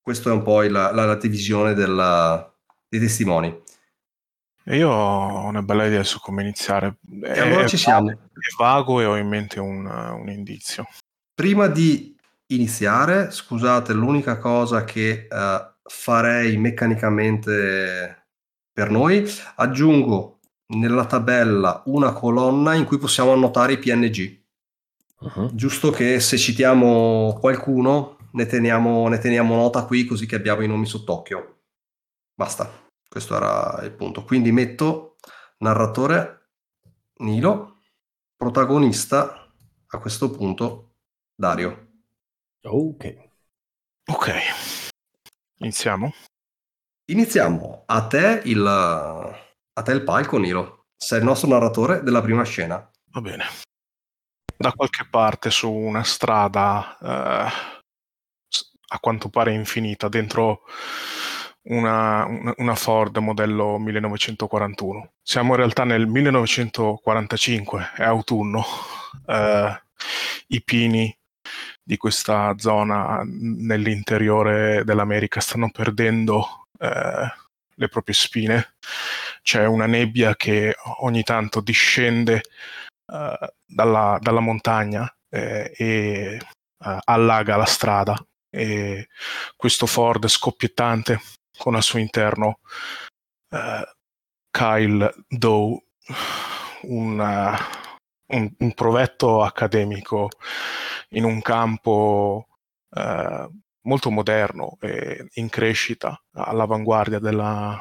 Speaker 1: Questa è un po' la, la, la divisione della, dei testimoni.
Speaker 2: E io ho una bella idea su come iniziare.
Speaker 1: E allora ci siamo. È
Speaker 2: vago e ho in mente un, un indizio.
Speaker 1: Prima di iniziare. Scusate, l'unica cosa che uh, farei meccanicamente per noi, aggiungo nella tabella una colonna in cui possiamo annotare i PNG. Uh-huh. Giusto che se citiamo qualcuno ne teniamo, ne teniamo nota qui così che abbiamo i nomi sott'occhio. Basta, questo era il punto. Quindi metto narratore Nilo, protagonista a questo punto Dario.
Speaker 3: Ok.
Speaker 2: Ok. Iniziamo?
Speaker 1: Iniziamo. A te il, a te il palco, Nilo. Sei il nostro narratore della prima scena.
Speaker 2: Va bene. Da qualche parte su una strada eh, a quanto pare infinita, dentro una, una, Ford modello 1941. Siamo in realtà nel 1945, è autunno. Eh, I pini di questa zona nell'interiore dell'America stanno perdendo eh, le proprie spine. C'è una nebbia che ogni tanto discende eh, dalla, dalla, montagna eh, e eh, allaga la strada. E questo Ford scoppiettante con al suo interno uh, Kyle Doe, un, uh, un, un, provetto accademico in un campo uh, molto moderno e in crescita, all'avanguardia della,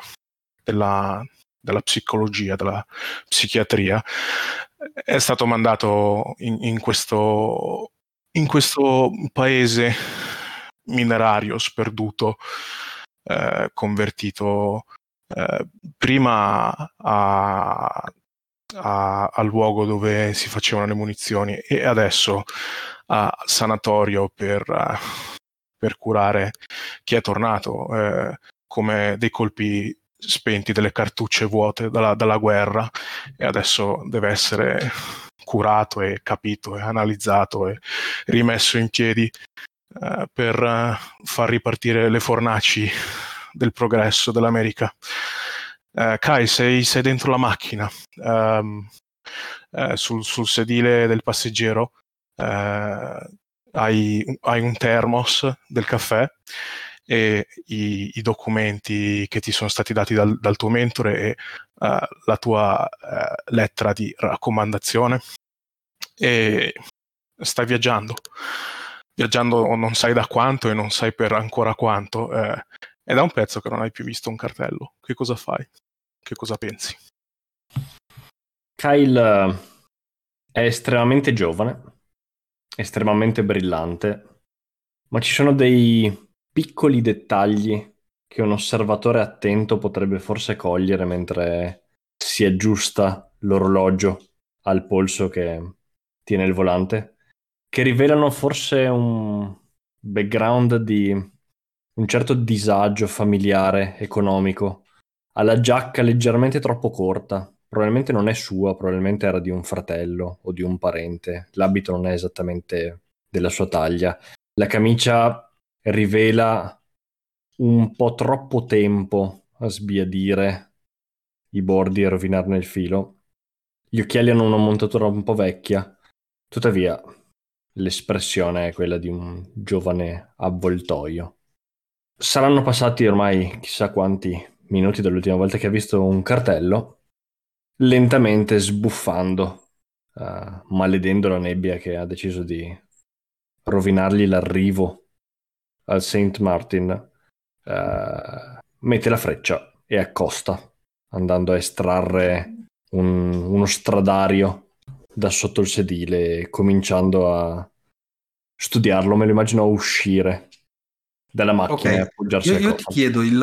Speaker 2: della, della psicologia, della psichiatria, è stato mandato in, in, questo, in questo paese minerario sperduto eh, convertito eh, prima a, a, al luogo dove si facevano le munizioni e adesso a sanatorio per, per curare chi è tornato eh, come dei colpi spenti delle cartucce vuote dalla, dalla, guerra e adesso deve essere curato e capito e analizzato e rimesso in piedi eh, per uh, far ripartire le fornaci del progresso dell'America. Uh, Kai, sei, sei, dentro la macchina, um, uh, sul, sul, sedile del passeggero, hai, hai, un thermos del caffè e i, i, documenti che ti sono stati dati dal, dal tuo mentore e la tua lettera di raccomandazione e stai viaggiando viaggiando non sai da quanto e non sai per ancora quanto. È da un pezzo che non hai più visto un cartello. Che cosa fai? Che cosa pensi?
Speaker 3: Kyle eh, è estremamente giovane, estremamente brillante, ma ci sono dei piccoli dettagli che un osservatore attento potrebbe forse cogliere mentre si aggiusta l'orologio al polso che tiene il volante che rivelano forse un background di un certo disagio familiare, economico. Ha la giacca leggermente troppo corta, probabilmente non è sua, probabilmente era di un fratello o di un parente. L'abito non è esattamente della sua taglia. La camicia rivela un po' troppo tempo a sbiadire i bordi e rovinarne il filo. Gli occhiali hanno una montatura un po' vecchia. Tuttavia, l'espressione è quella di un giovane avvoltoio. Saranno passati ormai chissà quanti minuti dall'ultima volta che ha visto un cartello, lentamente sbuffando, uh, maledendo la nebbia che ha deciso di rovinargli l'arrivo al St. Martin, uh, mette la freccia e accosta, andando a estrarre un, uno stradario da sotto il sedile, cominciando a studiarlo. Me lo immagino uscire dalla macchina okay. e appoggiarsi
Speaker 1: io, io ti chiedo il,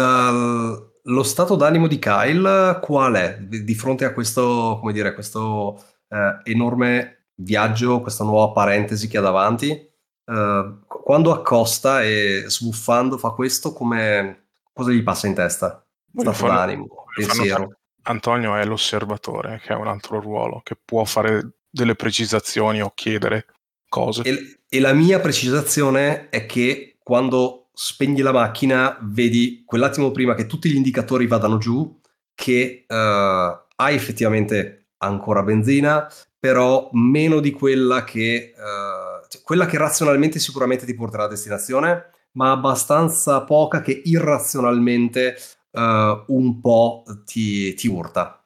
Speaker 1: lo stato d'animo di Kyle qual è di fronte a questo, come dire, questo eh, enorme viaggio, questa nuova parentesi che ha davanti? Eh, quando accosta e sbuffando fa questo, come, cosa gli passa in testa? Stato fanno, d'animo, pensiero.
Speaker 2: Antonio è l'osservatore, che è un altro ruolo, che può fare delle precisazioni o chiedere cose.
Speaker 1: E, e, la mia precisazione è che quando spegni la macchina vedi quell'attimo prima che tutti gli indicatori vadano giù che uh, hai effettivamente ancora benzina, però meno di quella che, uh, cioè quella che razionalmente sicuramente ti porterà a destinazione, ma abbastanza poca che irrazionalmente uh, un po' ti, ti urta.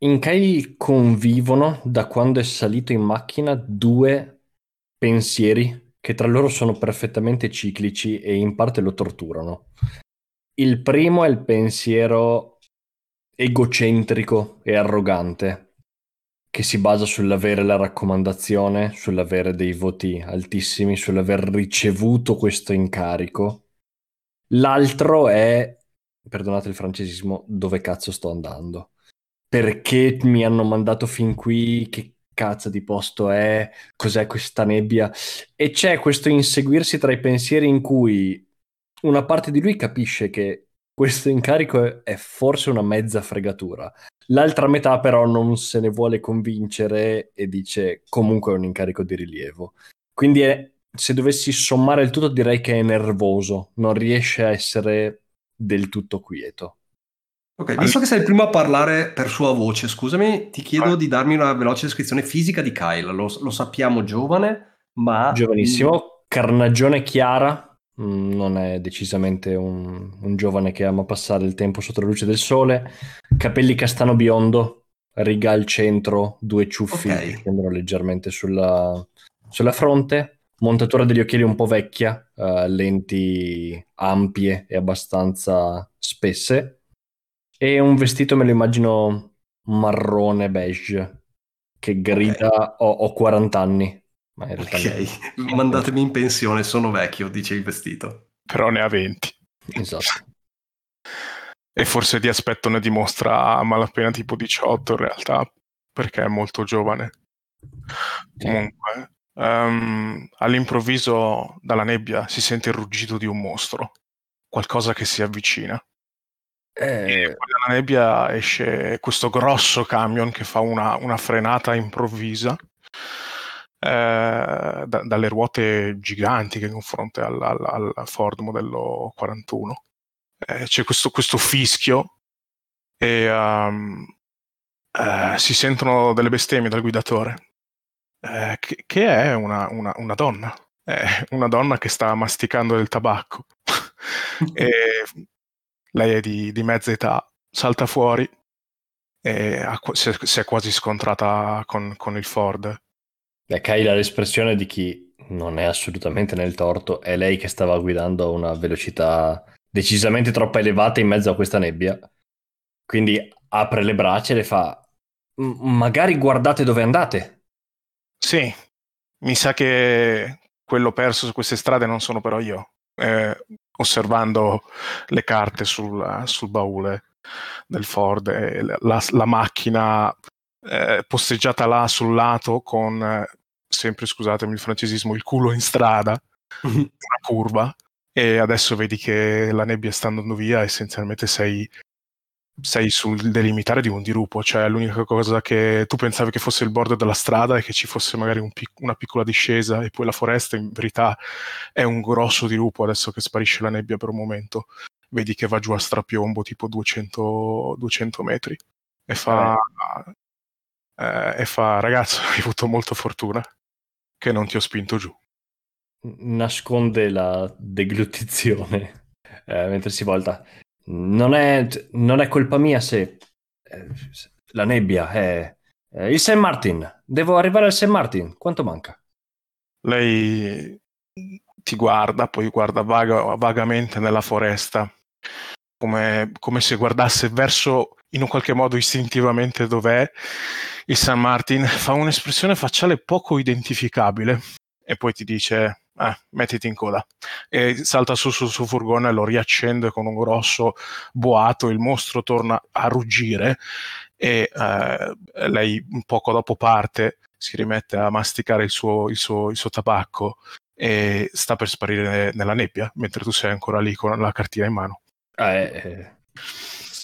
Speaker 3: In Kyle convivono da quando è salito in macchina due pensieri che tra loro sono perfettamente ciclici e in parte lo torturano. Il primo è il pensiero egocentrico e arrogante, che si basa sull'avere la raccomandazione, sull'avere dei voti altissimi, sull'aver ricevuto questo incarico. L'altro è, perdonate il francesismo, dove cazzo sto andando? Perché mi hanno mandato fin qui? Che cazzo di posto è? Cos'è questa nebbia? E c'è questo inseguirsi tra i pensieri in cui una parte di lui capisce che questo incarico è forse una mezza fregatura. L'altra metà però non se ne vuole convincere e dice comunque è un incarico di rilievo. Quindi è, se dovessi sommare il tutto direi che è nervoso, non riesce a essere del tutto quieto.
Speaker 1: Ok, visto che sei il primo a parlare per sua voce, scusami, ti chiedo ah. di darmi una veloce descrizione fisica di Kyle. Lo, lo sappiamo giovane, ma...
Speaker 3: Giovanissimo, carnagione chiara, Mm, non è decisamente un, un, giovane che ama passare il tempo sotto la luce del sole. Capelli castano biondo, riga al centro, due ciuffi okay. che scendono leggermente sulla, sulla, fronte. Montatura degli occhiali un po' vecchia, uh, lenti ampie e abbastanza spesse. E un vestito, me lo immagino marrone beige, che grida okay. ho, ho 40 anni.
Speaker 1: Ma in realtà ok, non... mandatemi in pensione, sono vecchio, dice il vestito.
Speaker 2: Però ne ha 20.
Speaker 3: Esatto.
Speaker 2: e forse di aspetto ne dimostra a malapena tipo 18 in realtà, perché è molto giovane. Comunque, um, all'improvviso dalla nebbia si sente il ruggito di un mostro, qualcosa che si avvicina. Eh... Dalla nebbia esce questo grosso camion che fa una, una frenata improvvisa eh, da, dalle ruote giganti che confronte al, al, al Ford modello 41. Eh, c'è questo, questo, fischio e um, eh, si sentono delle bestemmie dal guidatore, eh, che, che, è una, una, una donna, è una donna che sta masticando del tabacco. e lei è di, di mezza età, salta fuori e ha, si, è, si, è, quasi scontrata con, con il Ford
Speaker 3: Beh, Kai ha l'espressione di chi non è assolutamente nel torto, è lei che stava guidando a una velocità decisamente troppo elevata in mezzo a questa nebbia. Quindi apre le braccia e le fa: Magari guardate dove andate.
Speaker 2: Sì, mi sa che quello perso su queste strade non sono però io. Eh, osservando le carte sul, sul baule del Ford, la, la macchina eh, posteggiata là sul lato con, eh, sempre scusatemi il francesismo, il culo in strada, mhm. una curva, e adesso vedi che la nebbia sta andando via, essenzialmente sei, sei sul delimitare di un dirupo, cioè l'unica cosa che tu pensavi che fosse il bordo della strada e che ci fosse magari un pic- una piccola discesa e poi la foresta in verità è un grosso dirupo adesso che sparisce la nebbia per un momento. Vedi che va giù a strapiombo tipo 200, 200 metri e fa, eh, e fa ragazzo hai avuto molta fortuna che non ti ho spinto giù.
Speaker 3: Nasconde la deglutizione eh, mentre si volta. Non è, non è colpa mia se eh, la nebbia è... Eh, il St. Martin, devo arrivare al St. Martin, quanto manca?
Speaker 2: Lei ti guarda, poi guarda vaga, vagamente nella foresta, come, come se guardasse verso in un qualche modo istintivamente dov'è il San Martin, fa un'espressione facciale poco identificabile e poi ti dice eh, mettiti in coda e salta su sul suo furgone lo riaccende con un grosso boato il mostro torna a ruggire e eh, lei poco dopo parte si rimette a masticare il suo, il suo, il suo tabacco e sta per sparire nella nebbia mentre tu sei ancora lì con la cartina in mano
Speaker 3: eh, eh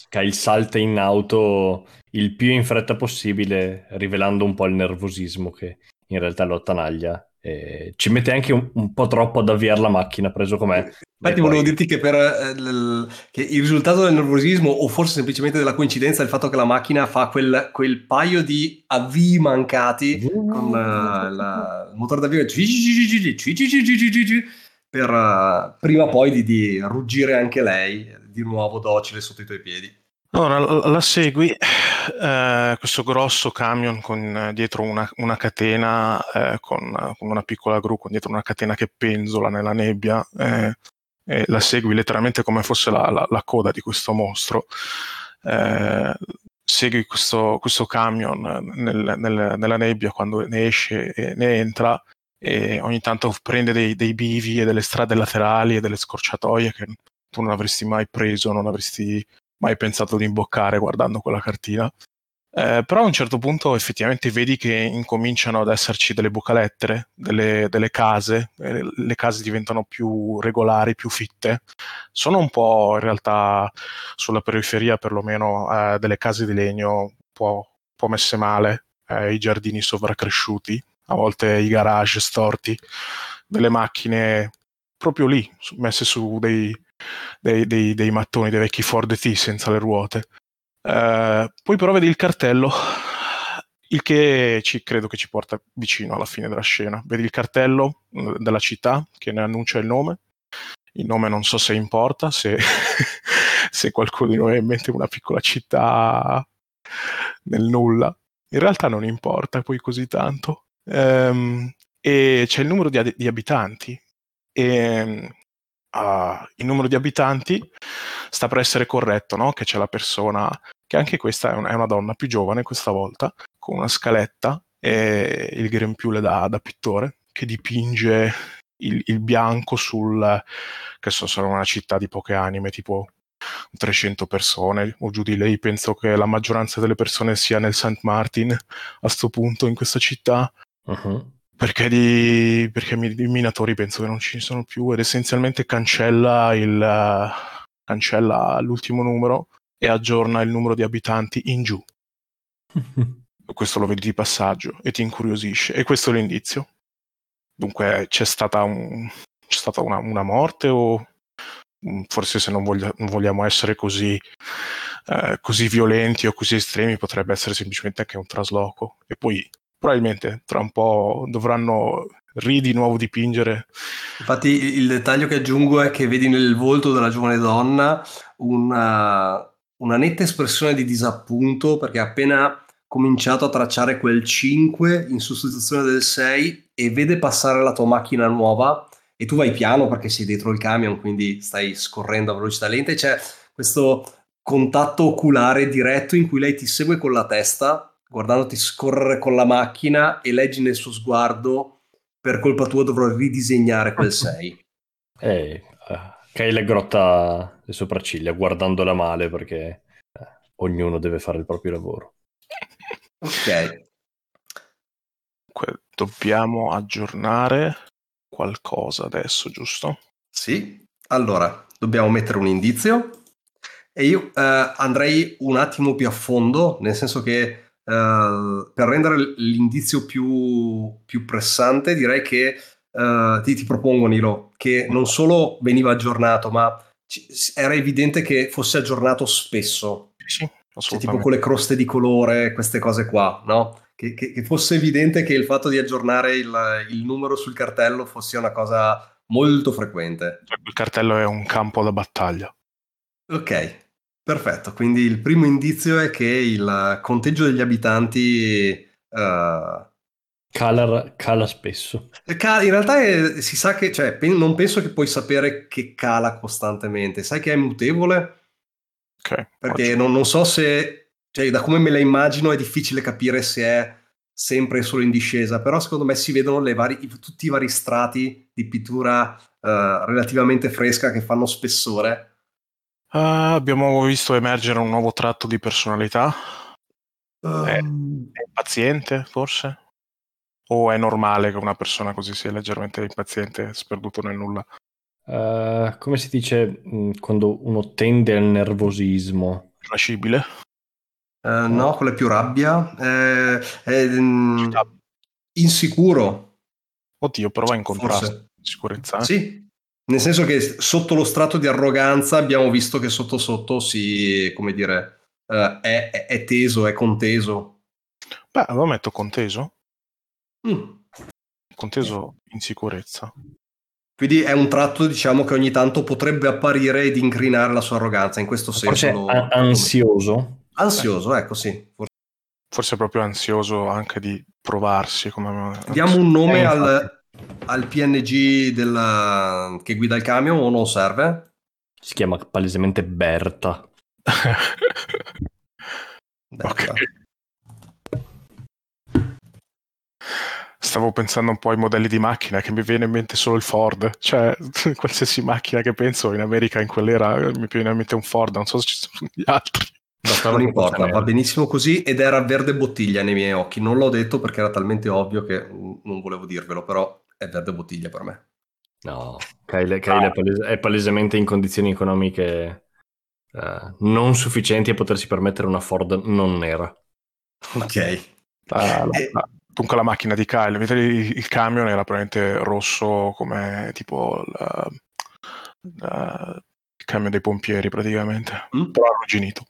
Speaker 3: Kyle salta in auto il più in fretta possibile, rivelando un po' il nervosismo che in realtà lo attanaglia. E ci mette anche un, un, po' troppo ad avviare la macchina, preso com'è.
Speaker 1: Infatti volevo dirti che, per, eh, l, che, il risultato del nervosismo o forse semplicemente della coincidenza è il fatto che la macchina fa quel, quel paio di avvii mancati con uh, la, il motore d'avvio per uh, prima poi di, di ruggire anche lei di nuovo docile sotto i tuoi piedi.
Speaker 2: Allora, la segui, eh, questo grosso camion con eh, dietro una, una catena, eh, con, con, una piccola gru, con dietro una catena che penzola nella nebbia, eh, la segui letteralmente come fosse la, la, la coda di questo mostro. Eh, segui questo, questo camion nel, nel, nella nebbia quando ne esce e ne entra e ogni tanto prende dei, dei bivi e delle strade laterali e delle scorciatoie che tu non avresti mai preso, non avresti mai pensato di imboccare guardando quella cartina. Eh, però a un certo punto effettivamente vedi che incominciano ad esserci delle bucalettere, delle, delle case, eh, le case diventano più regolari, più fitte. Sono un po' in realtà sulla periferia perlomeno eh, delle case di legno un po', un po messe male, eh, i giardini sovraccresciuti, a volte i garage storti, delle macchine proprio lì, messe su dei, dei, dei, dei mattoni, dei vecchi Ford T senza le ruote. Uh, poi però vedi il cartello, il che ci, credo che ci porta vicino alla fine della scena. Vedi il cartello mm, della città che ne annuncia il nome. Il nome non so se importa, se, se qualcuno di noi ha in mente una piccola città nel nulla. In realtà non importa poi così tanto. Um, e c'è il numero di, di abitanti. E uh, il numero di abitanti sta per essere corretto, no? che c'è la persona, che anche questa è una, è una donna più giovane questa volta, con una scaletta e il grempiule da, da pittore, che dipinge il, il, bianco sul, che so, sarà una città di poche anime, tipo 300 persone o giù di lei, penso che la maggioranza delle persone sia nel St. Martin a questo punto in questa città. Uh-huh perché, di, perché i minatori penso che non ci sono più ed essenzialmente cancella, il, cancella l'ultimo numero e aggiorna il numero di abitanti in giù. questo lo vedi di passaggio e ti incuriosisce e questo è l'indizio. Dunque c'è stata, un, c'è stata una, una, morte o forse se non, voglia, non vogliamo essere così, eh, così violenti o così estremi potrebbe essere semplicemente anche un trasloco e poi probabilmente tra un po' dovranno ri di nuovo dipingere.
Speaker 1: Infatti il dettaglio che aggiungo è che vedi nel volto della giovane donna una, una netta espressione di disappunto perché appena cominciato a tracciare quel 5 in sostituzione del 6 e vede passare la tua macchina nuova e tu vai piano perché sei dietro il camion quindi stai scorrendo a velocità lenta e c'è questo contatto oculare diretto in cui lei ti segue con la testa guardandoti scorrere con la macchina e leggi nel suo sguardo per colpa tua dovrò ridisegnare quel 6.
Speaker 3: Eh, Kyle grotta le sopracciglia guardandola male perché uh, ognuno deve fare il proprio lavoro.
Speaker 1: Ok.
Speaker 2: Dobbiamo aggiornare qualcosa adesso, giusto?
Speaker 1: Sì. Allora, dobbiamo mettere un indizio e io uh, andrei un attimo più a fondo, nel senso che Uh, per rendere l'indizio più, più, pressante, direi che uh, ti, ti, propongo, Nilo, che non solo veniva aggiornato, ma c- era evidente che fosse aggiornato spesso.
Speaker 2: Sì,
Speaker 1: cioè, tipo con le croste di colore, queste cose qua, no? Che, che, che fosse evidente che il fatto di aggiornare il, il, numero sul cartello fosse una cosa molto frequente.
Speaker 2: Il cartello è un campo da battaglia.
Speaker 1: Ok, Perfetto, quindi il primo indizio è che il conteggio degli abitanti uh...
Speaker 3: cala, cala, spesso.
Speaker 1: in realtà è, si sa che, cioè, non penso che puoi sapere che cala costantemente, sai che è mutevole?
Speaker 2: Ok.
Speaker 1: Perché non, non, so se, cioè, da come me la immagino è difficile capire se è sempre solo in discesa, però secondo me si vedono vari, tutti i vari strati di pittura uh, relativamente fresca che fanno spessore
Speaker 2: Uh, abbiamo visto emergere un nuovo tratto di personalità. Um... È, è impaziente, forse? O è normale che una persona così sia leggermente impaziente, sperduto nel nulla?
Speaker 3: Uh, come si dice mm, quando uno tende al nervosismo?
Speaker 2: Irascibile?
Speaker 1: Uh, no, quello è più rabbia. Eh, è, mm, insicuro.
Speaker 2: Oddio, prova a incontrare sicurezza.
Speaker 1: Sì, Nel senso che sotto lo strato di arroganza abbiamo visto che sotto sotto si, come dire, uh, è, è, teso, è conteso.
Speaker 2: Beh, lo metto conteso. Mm. Conteso in sicurezza.
Speaker 1: Quindi è un tratto, diciamo, che ogni tanto potrebbe apparire ed incrinare la sua arroganza, in questo senso.
Speaker 3: Lo... ansioso.
Speaker 1: Ansioso, ecco, sì.
Speaker 2: Forse... Forse proprio ansioso anche di provarsi. Come...
Speaker 1: Diamo un nome al, al PNG della... che guida il camion o non serve?
Speaker 3: Si chiama palesemente Berta.
Speaker 2: Berta. Ok. Stavo pensando un po' ai modelli di macchina che mi viene in mente solo il Ford, cioè qualsiasi macchina che penso in America in quell'era mi viene in mente un Ford, non so se ci sono gli altri.
Speaker 1: Non importa, va benissimo così ed era verde bottiglia nei miei occhi. Non l'ho detto perché era talmente ovvio che non volevo dirvelo, però è verde bottiglia per me.
Speaker 3: No, Kyle, Kyle ah. è, palese, è, palesemente in condizioni economiche uh, non sufficienti a potersi permettere una Ford non nera.
Speaker 1: Ok.
Speaker 2: La, la, eh. la, dunque la macchina di Kyle, vedete il, il camion era probabilmente rosso come tipo il camion dei pompieri praticamente, mm? però arrugginito.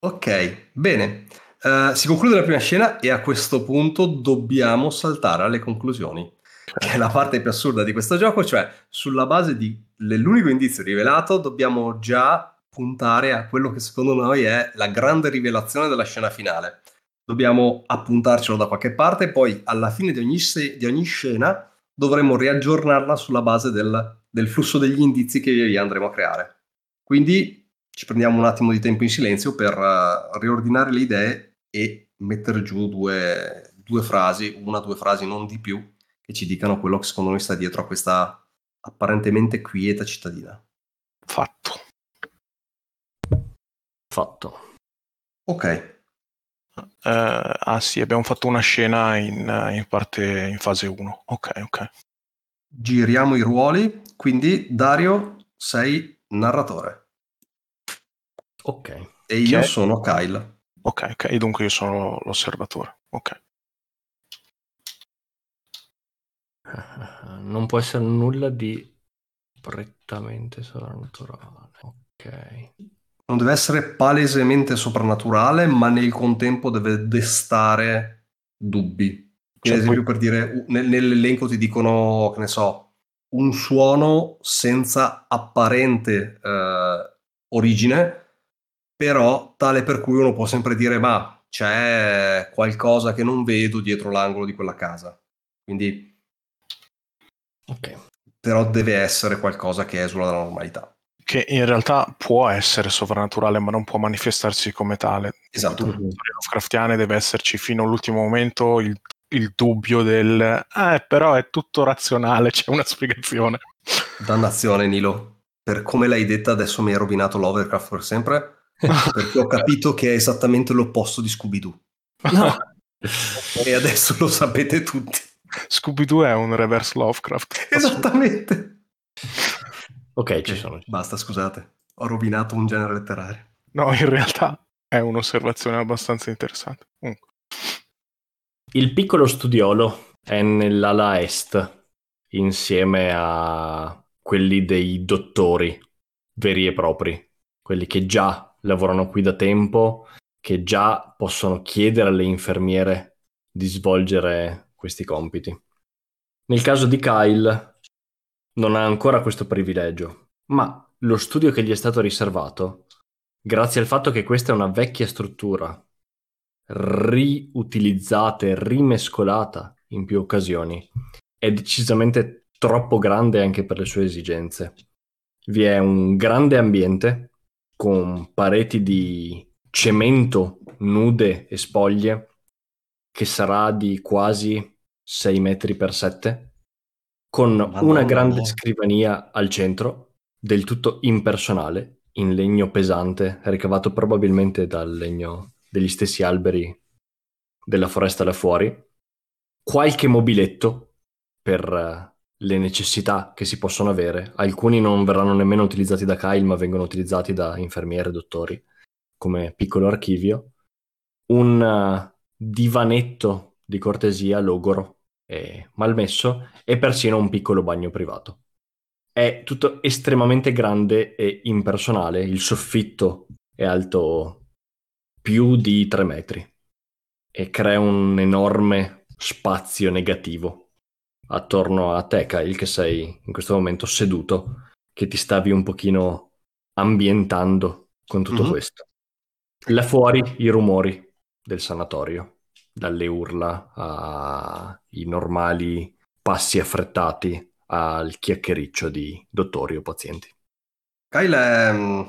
Speaker 1: Ok, bene. Uh, si conclude la prima scena e a questo punto dobbiamo saltare alle conclusioni. Che è la parte più assurda di questo gioco, cioè sulla base dell'unico indizio rivelato dobbiamo già puntare a quello che secondo noi è la grande rivelazione della scena finale. Dobbiamo appuntarcelo da qualche parte poi alla fine di ogni, se- di ogni scena dovremo riaggiornarla sulla base del, del flusso degli indizi che via via andremo a creare. Quindi ci prendiamo un attimo di tempo in silenzio per uh, riordinare le idee e mettere giù due, due frasi, una o due frasi, non di più, che ci dicano quello che secondo noi sta dietro a questa apparentemente quieta cittadina.
Speaker 2: Fatto.
Speaker 3: Fatto.
Speaker 1: Ok.
Speaker 2: Uh, ah sì, abbiamo fatto una scena in, in parte in fase 1. Ok, ok.
Speaker 1: Giriamo i ruoli, quindi Dario sei narratore.
Speaker 3: Ok.
Speaker 1: E io sono Kyle.
Speaker 2: Ok, ok, e dunque io sono l'osservatore. Ok.
Speaker 3: Non può essere nulla di prettamente soprannaturale. Ok.
Speaker 1: Non deve essere palesemente soprannaturale, ma nel contempo deve destare dubbi. Cioè, ad esempio, poi... per dire, nell'elenco ti dicono, che ne so, un suono senza apparente eh, origine, però tale per cui uno può sempre dire ma c'è qualcosa che non vedo dietro l'angolo di quella casa. Quindi
Speaker 3: Ok.
Speaker 1: Però deve essere qualcosa che esula dalla normalità.
Speaker 2: Che in realtà può essere sovrannaturale, ma non può manifestarsi come tale.
Speaker 1: Esatto.
Speaker 2: Nelle Lovecraftiane deve esserci fino all'ultimo momento il, il dubbio del eh, però è tutto razionale, c'è una spiegazione.
Speaker 1: Dannazione, Nilo. Per come l'hai detta, adesso mi hai rovinato Lovecraft per sempre. perché ho capito che è esattamente l'opposto di Scooby-Doo.
Speaker 3: No.
Speaker 1: e adesso lo sapete tutti.
Speaker 2: Scooby-Doo è un reverse Lovecraft.
Speaker 1: Esattamente.
Speaker 3: ok, ci sono.
Speaker 1: Basta, scusate. Ho rovinato un genere letterario.
Speaker 2: No, in realtà è un'osservazione abbastanza interessante. Mm.
Speaker 3: Il piccolo studiolo è nell'ala est, insieme a quelli dei dottori veri e propri, quelli che già lavorano qui da tempo, che già possono chiedere alle infermiere di svolgere questi compiti. Nel caso di Kyle non ha ancora questo privilegio, ma lo studio che gli è stato riservato, grazie al fatto che questa è una vecchia struttura, riutilizzata e rimescolata in più occasioni, è decisamente troppo grande anche per le sue esigenze. Vi è un grande ambiente con pareti di cemento nude e spoglie che sarà di quasi 6 metri per 7 con Madonna una grande scrivania al centro del tutto impersonale in legno pesante ricavato probabilmente dal legno degli stessi alberi della foresta là fuori qualche mobiletto per le necessità che si possono avere. Alcuni non verranno nemmeno utilizzati da Kyle, ma vengono utilizzati da infermiere e dottori come piccolo archivio. Un uh, divanetto di cortesia logoro e malmesso e persino un piccolo bagno privato. è tutto estremamente grande e impersonale. Il soffitto è alto più di tre metri e crea un enorme spazio negativo attorno a te, Kyle, che sei in questo momento seduto, che ti stavi un pochino ambientando con tutto mm-hmm. questo. Là fuori i rumori del sanatorio, dalle urla ai normali passi affrettati al chiacchiericcio di dottori o pazienti.
Speaker 1: Kyle è mm,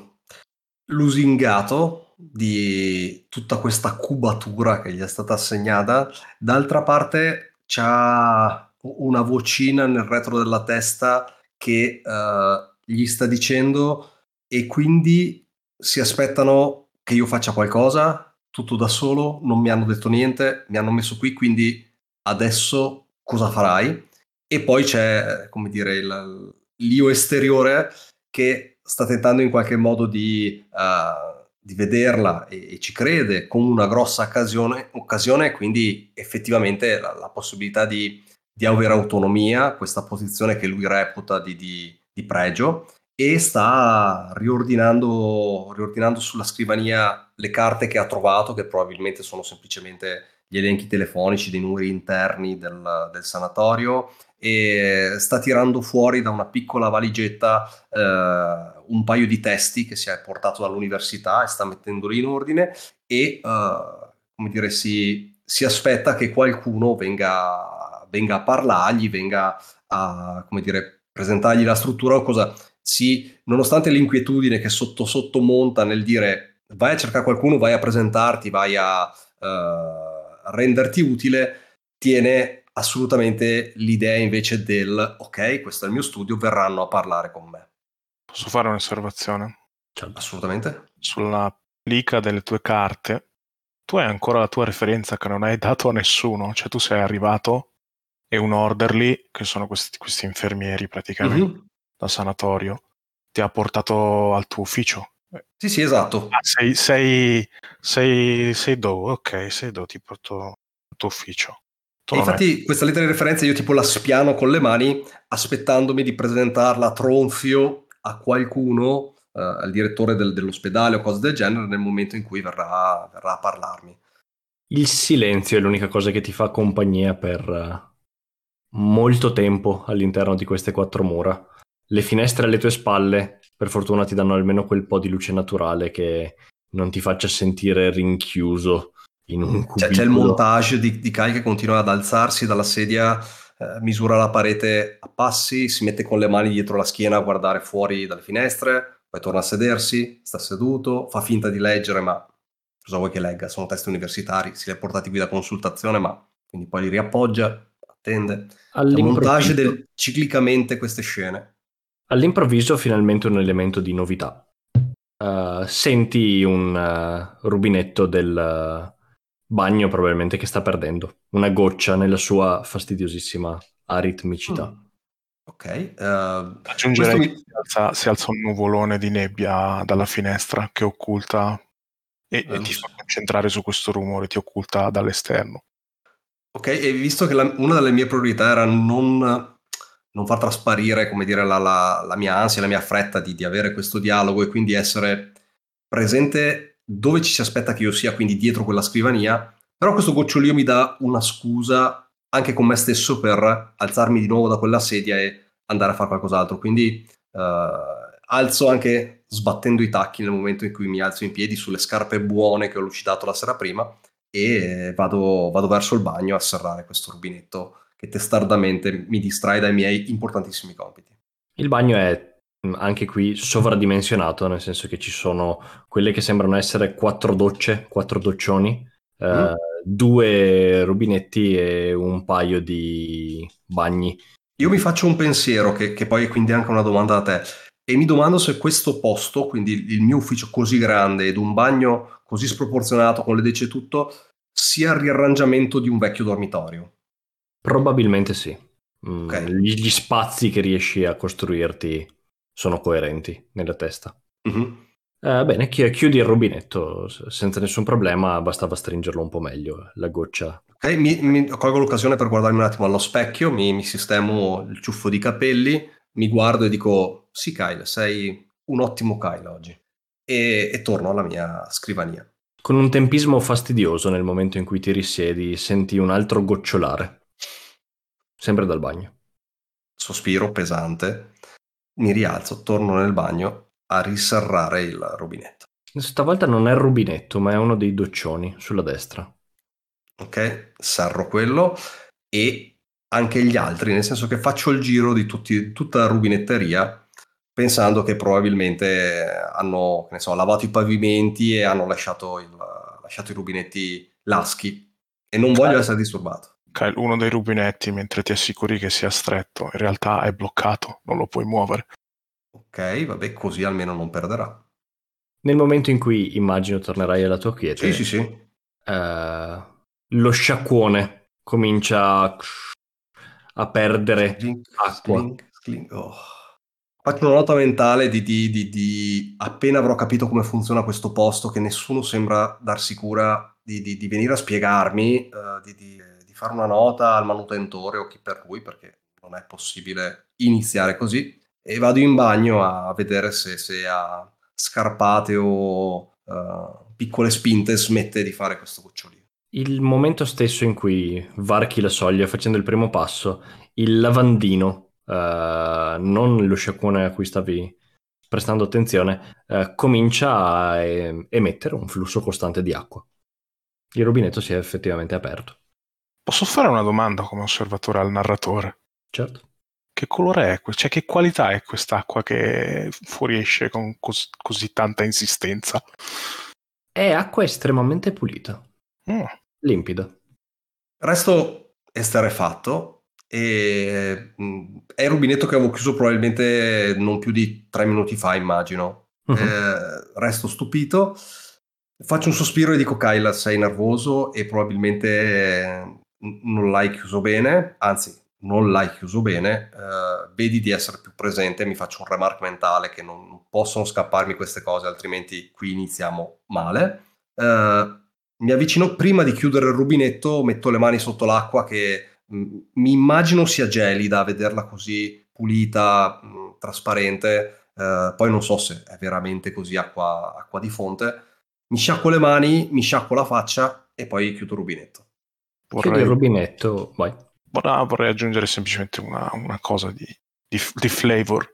Speaker 1: lusingato di tutta questa cubatura che gli è stata assegnata, d'altra parte c'ha una vocina nel retro della testa che uh, gli sta dicendo e quindi si aspettano che io faccia qualcosa, tutto da solo, non mi hanno detto niente, mi hanno messo qui, quindi adesso cosa farai? E poi c'è, come dire, il, l'io esteriore che sta tentando in qualche modo di, uh, di vederla e, e, ci crede come una grossa occasione, occasione quindi effettivamente la, la possibilità di, di, avere autonomia, questa posizione che lui reputa di, di, di pregio, e sta riordinando, riordinando sulla scrivania le carte che ha trovato, che probabilmente sono semplicemente gli elenchi telefonici dei numeri interni del, del sanatorio e sta tirando fuori da una piccola valigetta eh, un paio di testi che si è portato dall'università e sta mettendoli in ordine e eh, come dire, si, si, aspetta che qualcuno venga, venga, a parlargli, venga a come dire, presentargli la struttura o cosa si, nonostante l'inquietudine che sotto sotto monta nel dire vai a cercare qualcuno, vai a presentarti, vai a uh, renderti utile, tiene assolutamente l'idea invece del ok, questo è il mio studio, verranno a parlare con me.
Speaker 2: Posso fare un'osservazione?
Speaker 1: Certo. Assolutamente.
Speaker 2: Sulla plica delle tue carte, tu hai ancora la tua referenza che non hai dato a nessuno, cioè tu sei arrivato e un orderly, che sono questi, questi infermieri praticamente, mm-hmm. Da sanatorio, ti ha portato al tuo ufficio.
Speaker 1: Sì, sì, esatto.
Speaker 2: Ah, sei, sei, sei, sei Do, ok, sei Do, ti porto al tuo ufficio
Speaker 1: infatti questa lettera di referenza io tipo la spiano con le mani aspettandomi di presentarla a tronfio a qualcuno, eh, al direttore del, dell'ospedale o cose del genere nel momento in cui verrà, verrà, a parlarmi.
Speaker 3: Il silenzio è l'unica cosa che ti fa compagnia per uh, molto tempo all'interno di queste quattro mura. Le finestre alle tue spalle, per fortuna, ti danno almeno quel po' di luce naturale che non ti faccia sentire rinchiuso in un
Speaker 1: c'è, c'è, il montage di, di Kai che continua ad alzarsi dalla sedia, eh, misura la parete a passi, si mette con le mani dietro la schiena a guardare fuori dalle finestre, poi torna a sedersi, sta seduto, fa finta di leggere, ma cosa vuoi che legga? Sono testi universitari, si li ha portati qui da consultazione, ma quindi poi li riappoggia, attende. Il montage del, ciclicamente queste scene.
Speaker 3: All'improvviso finalmente un elemento di novità. Uh, senti un uh, rubinetto del, bagno probabilmente che sta perdendo, una goccia nella sua fastidiosissima aritmicità. Mm.
Speaker 1: Ok. Uh,
Speaker 2: Aggiungerei mi... che si alza, si alza, un nuvolone di nebbia dalla finestra che occulta e, uh, e ti fa concentrare su questo rumore, ti occulta dall'esterno.
Speaker 1: Ok, e visto che la, una delle mie priorità era non, non far trasparire, come dire, la, la, la, mia ansia, la mia fretta di, di avere questo dialogo e quindi essere presente dove ci si aspetta che io sia, quindi dietro quella scrivania, però questo gocciolio mi dà una scusa anche con me stesso per alzarmi di nuovo da quella sedia e andare a fare qualcos'altro. Quindi uh, alzo anche sbattendo i tacchi nel momento in cui mi alzo in piedi sulle scarpe buone che ho lucidato la sera prima e vado, vado verso il bagno a serrare questo rubinetto che testardamente mi distrae dai miei importantissimi compiti.
Speaker 3: Il bagno è Mm, anche qui sovradimensionato, nel senso che ci sono quelle che sembrano essere quattro docce, quattro doccioni, eh, mm. eh, due rubinetti e un paio di bagni.
Speaker 1: Io mi faccio un pensiero, che, che poi è quindi anche una domanda da te, e mi domando se questo posto, quindi il mio ufficio così grande ed un bagno così sproporzionato con le decce e tutto, sia il riarrangiamento di un vecchio dormitorio.
Speaker 3: Probabilmente sì. Mm, okay. Gli, gli spazi che riesci a costruirti sono coerenti nella testa. Mm-hmm. Eh, bene, chiudi il rubinetto senza nessun problema, bastava stringerlo un po' meglio, la goccia.
Speaker 1: Ok, mi, mi colgo l'occasione per guardarmi un attimo allo specchio, mi, mi sistemo il ciuffo di capelli, mi guardo e dico, sì Kyle, sei un ottimo Kyle oggi. E, e torno alla mia scrivania.
Speaker 3: Con un tempismo fastidioso nel momento in cui ti risiedi, senti un altro gocciolare. Sempre dal bagno.
Speaker 1: Sospiro pesante, mi rialzo, torno nel bagno a riserrare il rubinetto.
Speaker 3: Stavolta non è il rubinetto, ma è uno dei doccioni sulla destra.
Speaker 1: Ok, serro quello e anche gli altri, nel senso che faccio il giro di tutti, tutta la rubinetteria pensando che probabilmente hanno so, lavato i pavimenti e hanno lasciato, il, lasciato, i rubinetti laschi e non voglio essere disturbato.
Speaker 2: Uno dei rubinetti, mentre ti assicuri che sia stretto, in realtà è bloccato, non lo puoi muovere.
Speaker 1: Ok, vabbè, così almeno non perderà.
Speaker 3: Nel momento in cui immagino tornerai alla tua quiete,
Speaker 1: sì, sì, sì.
Speaker 3: Uh, lo sciacquone comincia a perdere
Speaker 1: slink,
Speaker 3: acqua.
Speaker 1: Slink, slink. Oh. Faccio una nota mentale di, di, di, di, appena avrò capito come funziona questo posto, che nessuno sembra darsi cura di, venire a spiegarmi, uh, di, fare una nota al manutentore o chi per lui, perché non è possibile iniziare così. E vado in bagno a vedere se, se a scarpate o uh, piccole spinte smette di fare questo gocciolino.
Speaker 3: Il momento stesso in cui varchi la soglia facendo il primo passo, il lavandino, uh, non lo sciacquone a cui stavi prestando attenzione, uh, comincia a emettere un flusso costante di acqua. Il rubinetto si è effettivamente aperto.
Speaker 2: Posso fare una domanda come osservatore al narratore?
Speaker 3: Certo.
Speaker 2: Che colore è? Cioè, che qualità è quest'acqua che fuoriesce con cos- così tanta insistenza?
Speaker 3: È acqua estremamente pulita.
Speaker 2: Mm.
Speaker 3: Limpida.
Speaker 1: Resto esterefatto e mm, è il rubinetto che avevo chiuso probabilmente non più di tre minuti fa, immagino. Uh-huh. Eh, resto stupito. Faccio un sospiro e dico Kyle, sei nervoso e probabilmente non l'hai chiuso bene, anzi non l'hai chiuso bene, eh, vedi di essere più presente, mi faccio un remark mentale che non possono scapparmi queste cose, altrimenti qui iniziamo male. Eh, mi avvicino prima di chiudere il rubinetto, metto le mani sotto l'acqua che mh, mm, mi immagino sia gelida, vederla così pulita, mh, mm, trasparente, eh, poi non so se è veramente così acqua, acqua di fonte. Mi sciacquo le mani, mi sciacquo la faccia e poi chiudo il rubinetto.
Speaker 3: Vorrei... Chiudi il rubinetto, vai.
Speaker 2: Vorrei aggiungere semplicemente una, una cosa di, di, di flavor.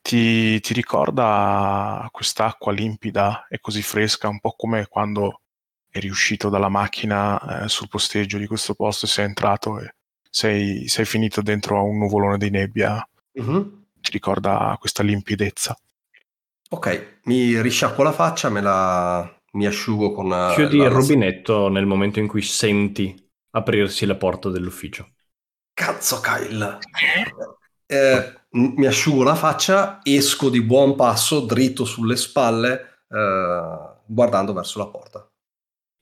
Speaker 2: Ti, ti, ricorda quest'acqua limpida e così fresca, un po' come quando eri uscito dalla macchina eh, sul posteggio di questo posto e sei entrato e sei, sei finito dentro a un nuvolone di nebbia. Mm-hmm. Ti ricorda questa limpidezza.
Speaker 1: Ok, mi risciacquo la faccia, me la, mi asciugo con...
Speaker 3: Eh, Chiudi la... il rubinetto nel momento in cui senti aprirsi la porta dell'ufficio.
Speaker 1: Cazzo, Kyle! Eh, mi asciugo la faccia, esco di buon passo, dritto sulle spalle, eh, guardando verso la porta.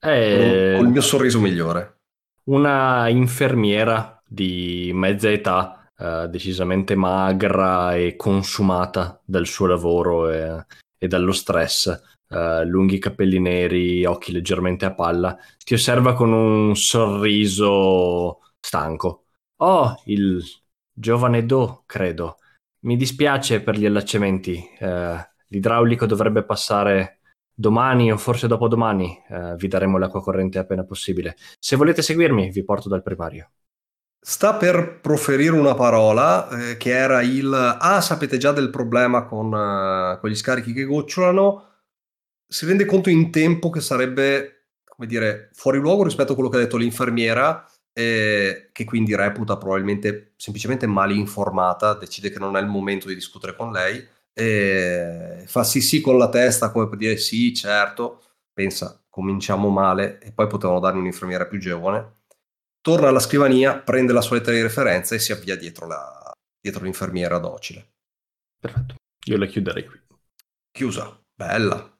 Speaker 3: Eh,
Speaker 1: con il mio sorriso migliore.
Speaker 3: Una infermiera di mezza età, eh, decisamente magra e consumata dal suo lavoro e, e dallo stress, uh, lunghi capelli neri, occhi leggermente a palla, ti osserva con un sorriso stanco. Oh, il giovane Do, credo. Mi dispiace per gli allacciamenti. Uh, l'idraulico dovrebbe passare domani o forse dopodomani. Uh, vi daremo l'acqua corrente appena possibile. Se volete seguirmi, vi porto dal primario.
Speaker 1: Sta per proferire una parola eh, che era il Ah, sapete già del problema con, uh, con gli scarichi che gocciolano si rende conto in tempo che sarebbe, come dire, fuori luogo rispetto a quello che ha detto l'infermiera, eh, che quindi reputa probabilmente semplicemente male informata, decide che non è il momento di discutere con lei, e fa sì sì con la testa come per dire sì, certo, pensa, cominciamo male e poi potevano darmi un'infermiera più giovane. Torna alla scrivania, prende la sua lettera di referenza e si avvia dietro, la, dietro l'infermiera docile.
Speaker 3: Perfetto, io la chiuderei qui.
Speaker 1: Chiusa, bella.